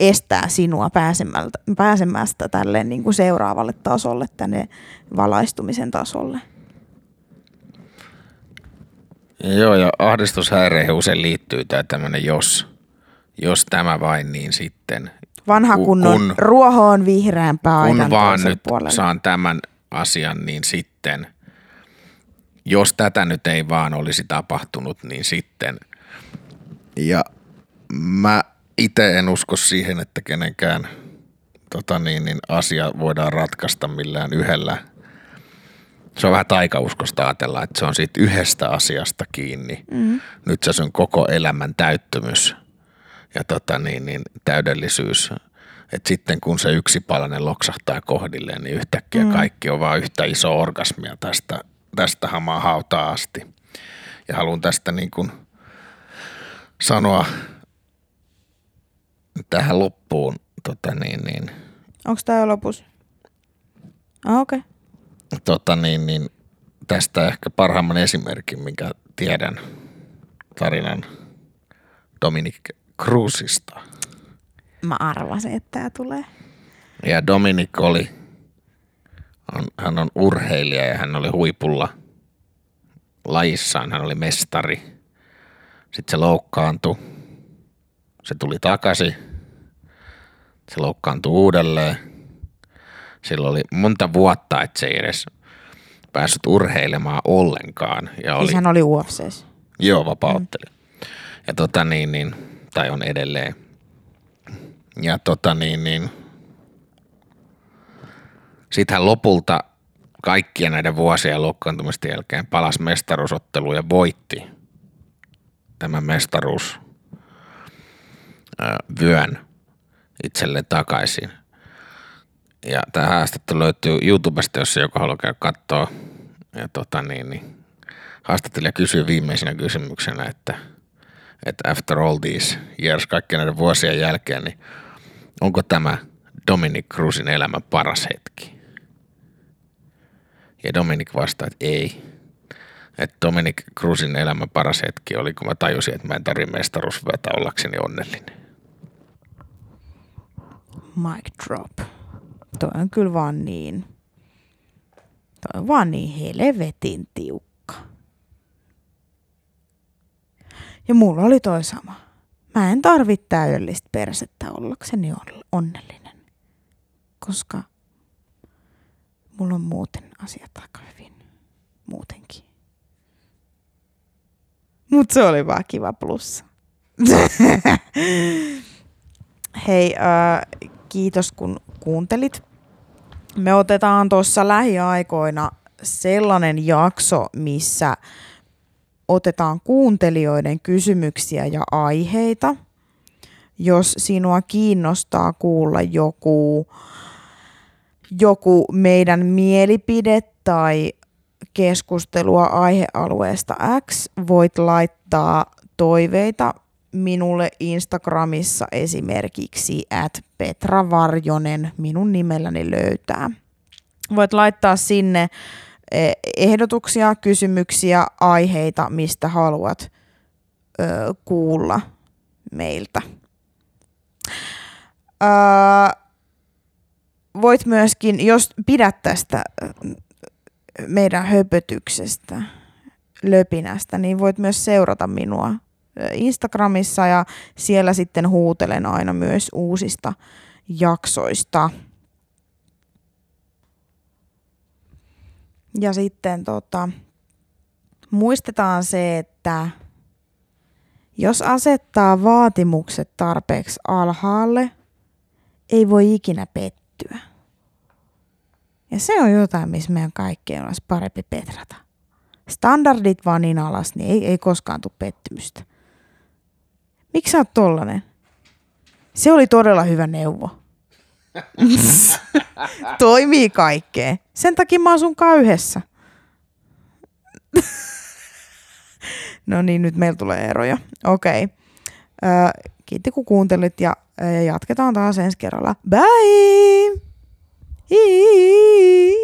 estää sinua pääsemästä tälle niin kuin seuraavalle tasolle, tänne valaistumisen tasolle. Joo, ja ahdistushäireihin usein liittyy tämä tämmöinen jos. Jos tämä vain, niin sitten. Vanha kunnon kun, ruoho on vihreämpää Kun vaan nyt puolelle. saan tämän asian, niin sitten. Jos tätä nyt ei vaan olisi tapahtunut, niin sitten. Ja mä itse en usko siihen, että kenenkään tota niin, niin asia voidaan ratkaista millään yhdellä – se on vähän taikauskosta ajatella, että se on siitä yhdestä asiasta kiinni. Mm. Nyt se on koko elämän täyttymys ja tota niin, niin täydellisyys. että sitten kun se yksi palanen loksahtaa kohdilleen, niin yhtäkkiä mm. kaikki on vaan yhtä iso orgasmia tästä, tästä hamaa hautaa asti. Ja haluan tästä niin kuin sanoa tähän loppuun. Tota niin, niin. Onko tämä jo lopussa? Ah, okei. Okay tota niin, niin tästä ehkä parhaimman esimerkin, minkä tiedän tarinan Dominic Cruzista. Mä arvasin, että tämä tulee. Ja Dominic oli, on, hän on urheilija ja hän oli huipulla lajissaan, hän oli mestari. Sitten se loukkaantui, se tuli takaisin, se loukkaantui uudelleen, sillä oli monta vuotta, että se ei edes päässyt urheilemaan ollenkaan. Ja oli, siis hän oli UFCs. Joo, vapautteli. Mm. Ja tota niin, niin, tai on edelleen. Ja tota niin, niin. Sitten lopulta kaikkien näiden vuosien loukkaantumisten jälkeen palasi mestaruusottelu ja voitti tämän mestaruus vyön itselleen takaisin. Ja tämä haastattelu löytyy YouTubesta, jos joku haluaa käydä katsoa. Ja tota niin, niin haastattelija kysyy viimeisenä kysymyksenä, että, että after all these years, kaikkien näiden vuosien jälkeen, niin onko tämä Dominic Cruzin elämän paras hetki? Ja Dominic vastaa, että ei. Että Dominic Cruzin elämän paras hetki oli, kun mä tajusin, että mä en tarvitse mestaruusvyötä ollakseni onnellinen. Mic drop toi on kyllä vaan niin, toi on vaan niin helvetin tiukka. Ja mulla oli toi sama. Mä en tarvi täydellistä persettä ollakseni onnellinen, koska mulla on muuten asiat aika hyvin. Muutenkin. Mut se oli vaan kiva plussa. Hei, äh, kiitos kun kuuntelit. Me otetaan tuossa lähiaikoina sellainen jakso, missä otetaan kuuntelijoiden kysymyksiä ja aiheita. Jos sinua kiinnostaa kuulla joku, joku meidän mielipide tai keskustelua aihealueesta X, voit laittaa toiveita minulle Instagramissa esimerkiksi at Petra Varjonen minun nimelläni löytää. Voit laittaa sinne e, ehdotuksia, kysymyksiä, aiheita, mistä haluat ö, kuulla meiltä. Ö, voit myöskin, jos pidät tästä meidän höpötyksestä, löpinästä, niin voit myös seurata minua Instagramissa ja siellä sitten huutelen aina myös uusista jaksoista. Ja sitten tota, muistetaan se, että jos asettaa vaatimukset tarpeeksi alhaalle, ei voi ikinä pettyä. Ja se on jotain, missä meidän kaikkien olisi parempi petrata. Standardit vaan niin alas, niin ei, ei koskaan tule pettymystä. Miksi sä oot tollanen? Se oli todella hyvä neuvo. Toimii kaikkeen. Sen takia mä asun yhdessä. no niin, nyt meillä tulee eroja. Okei. Okay. Öö, kiitti kun kuuntelit ja öö, jatketaan taas ensi kerralla. Bye! Hii!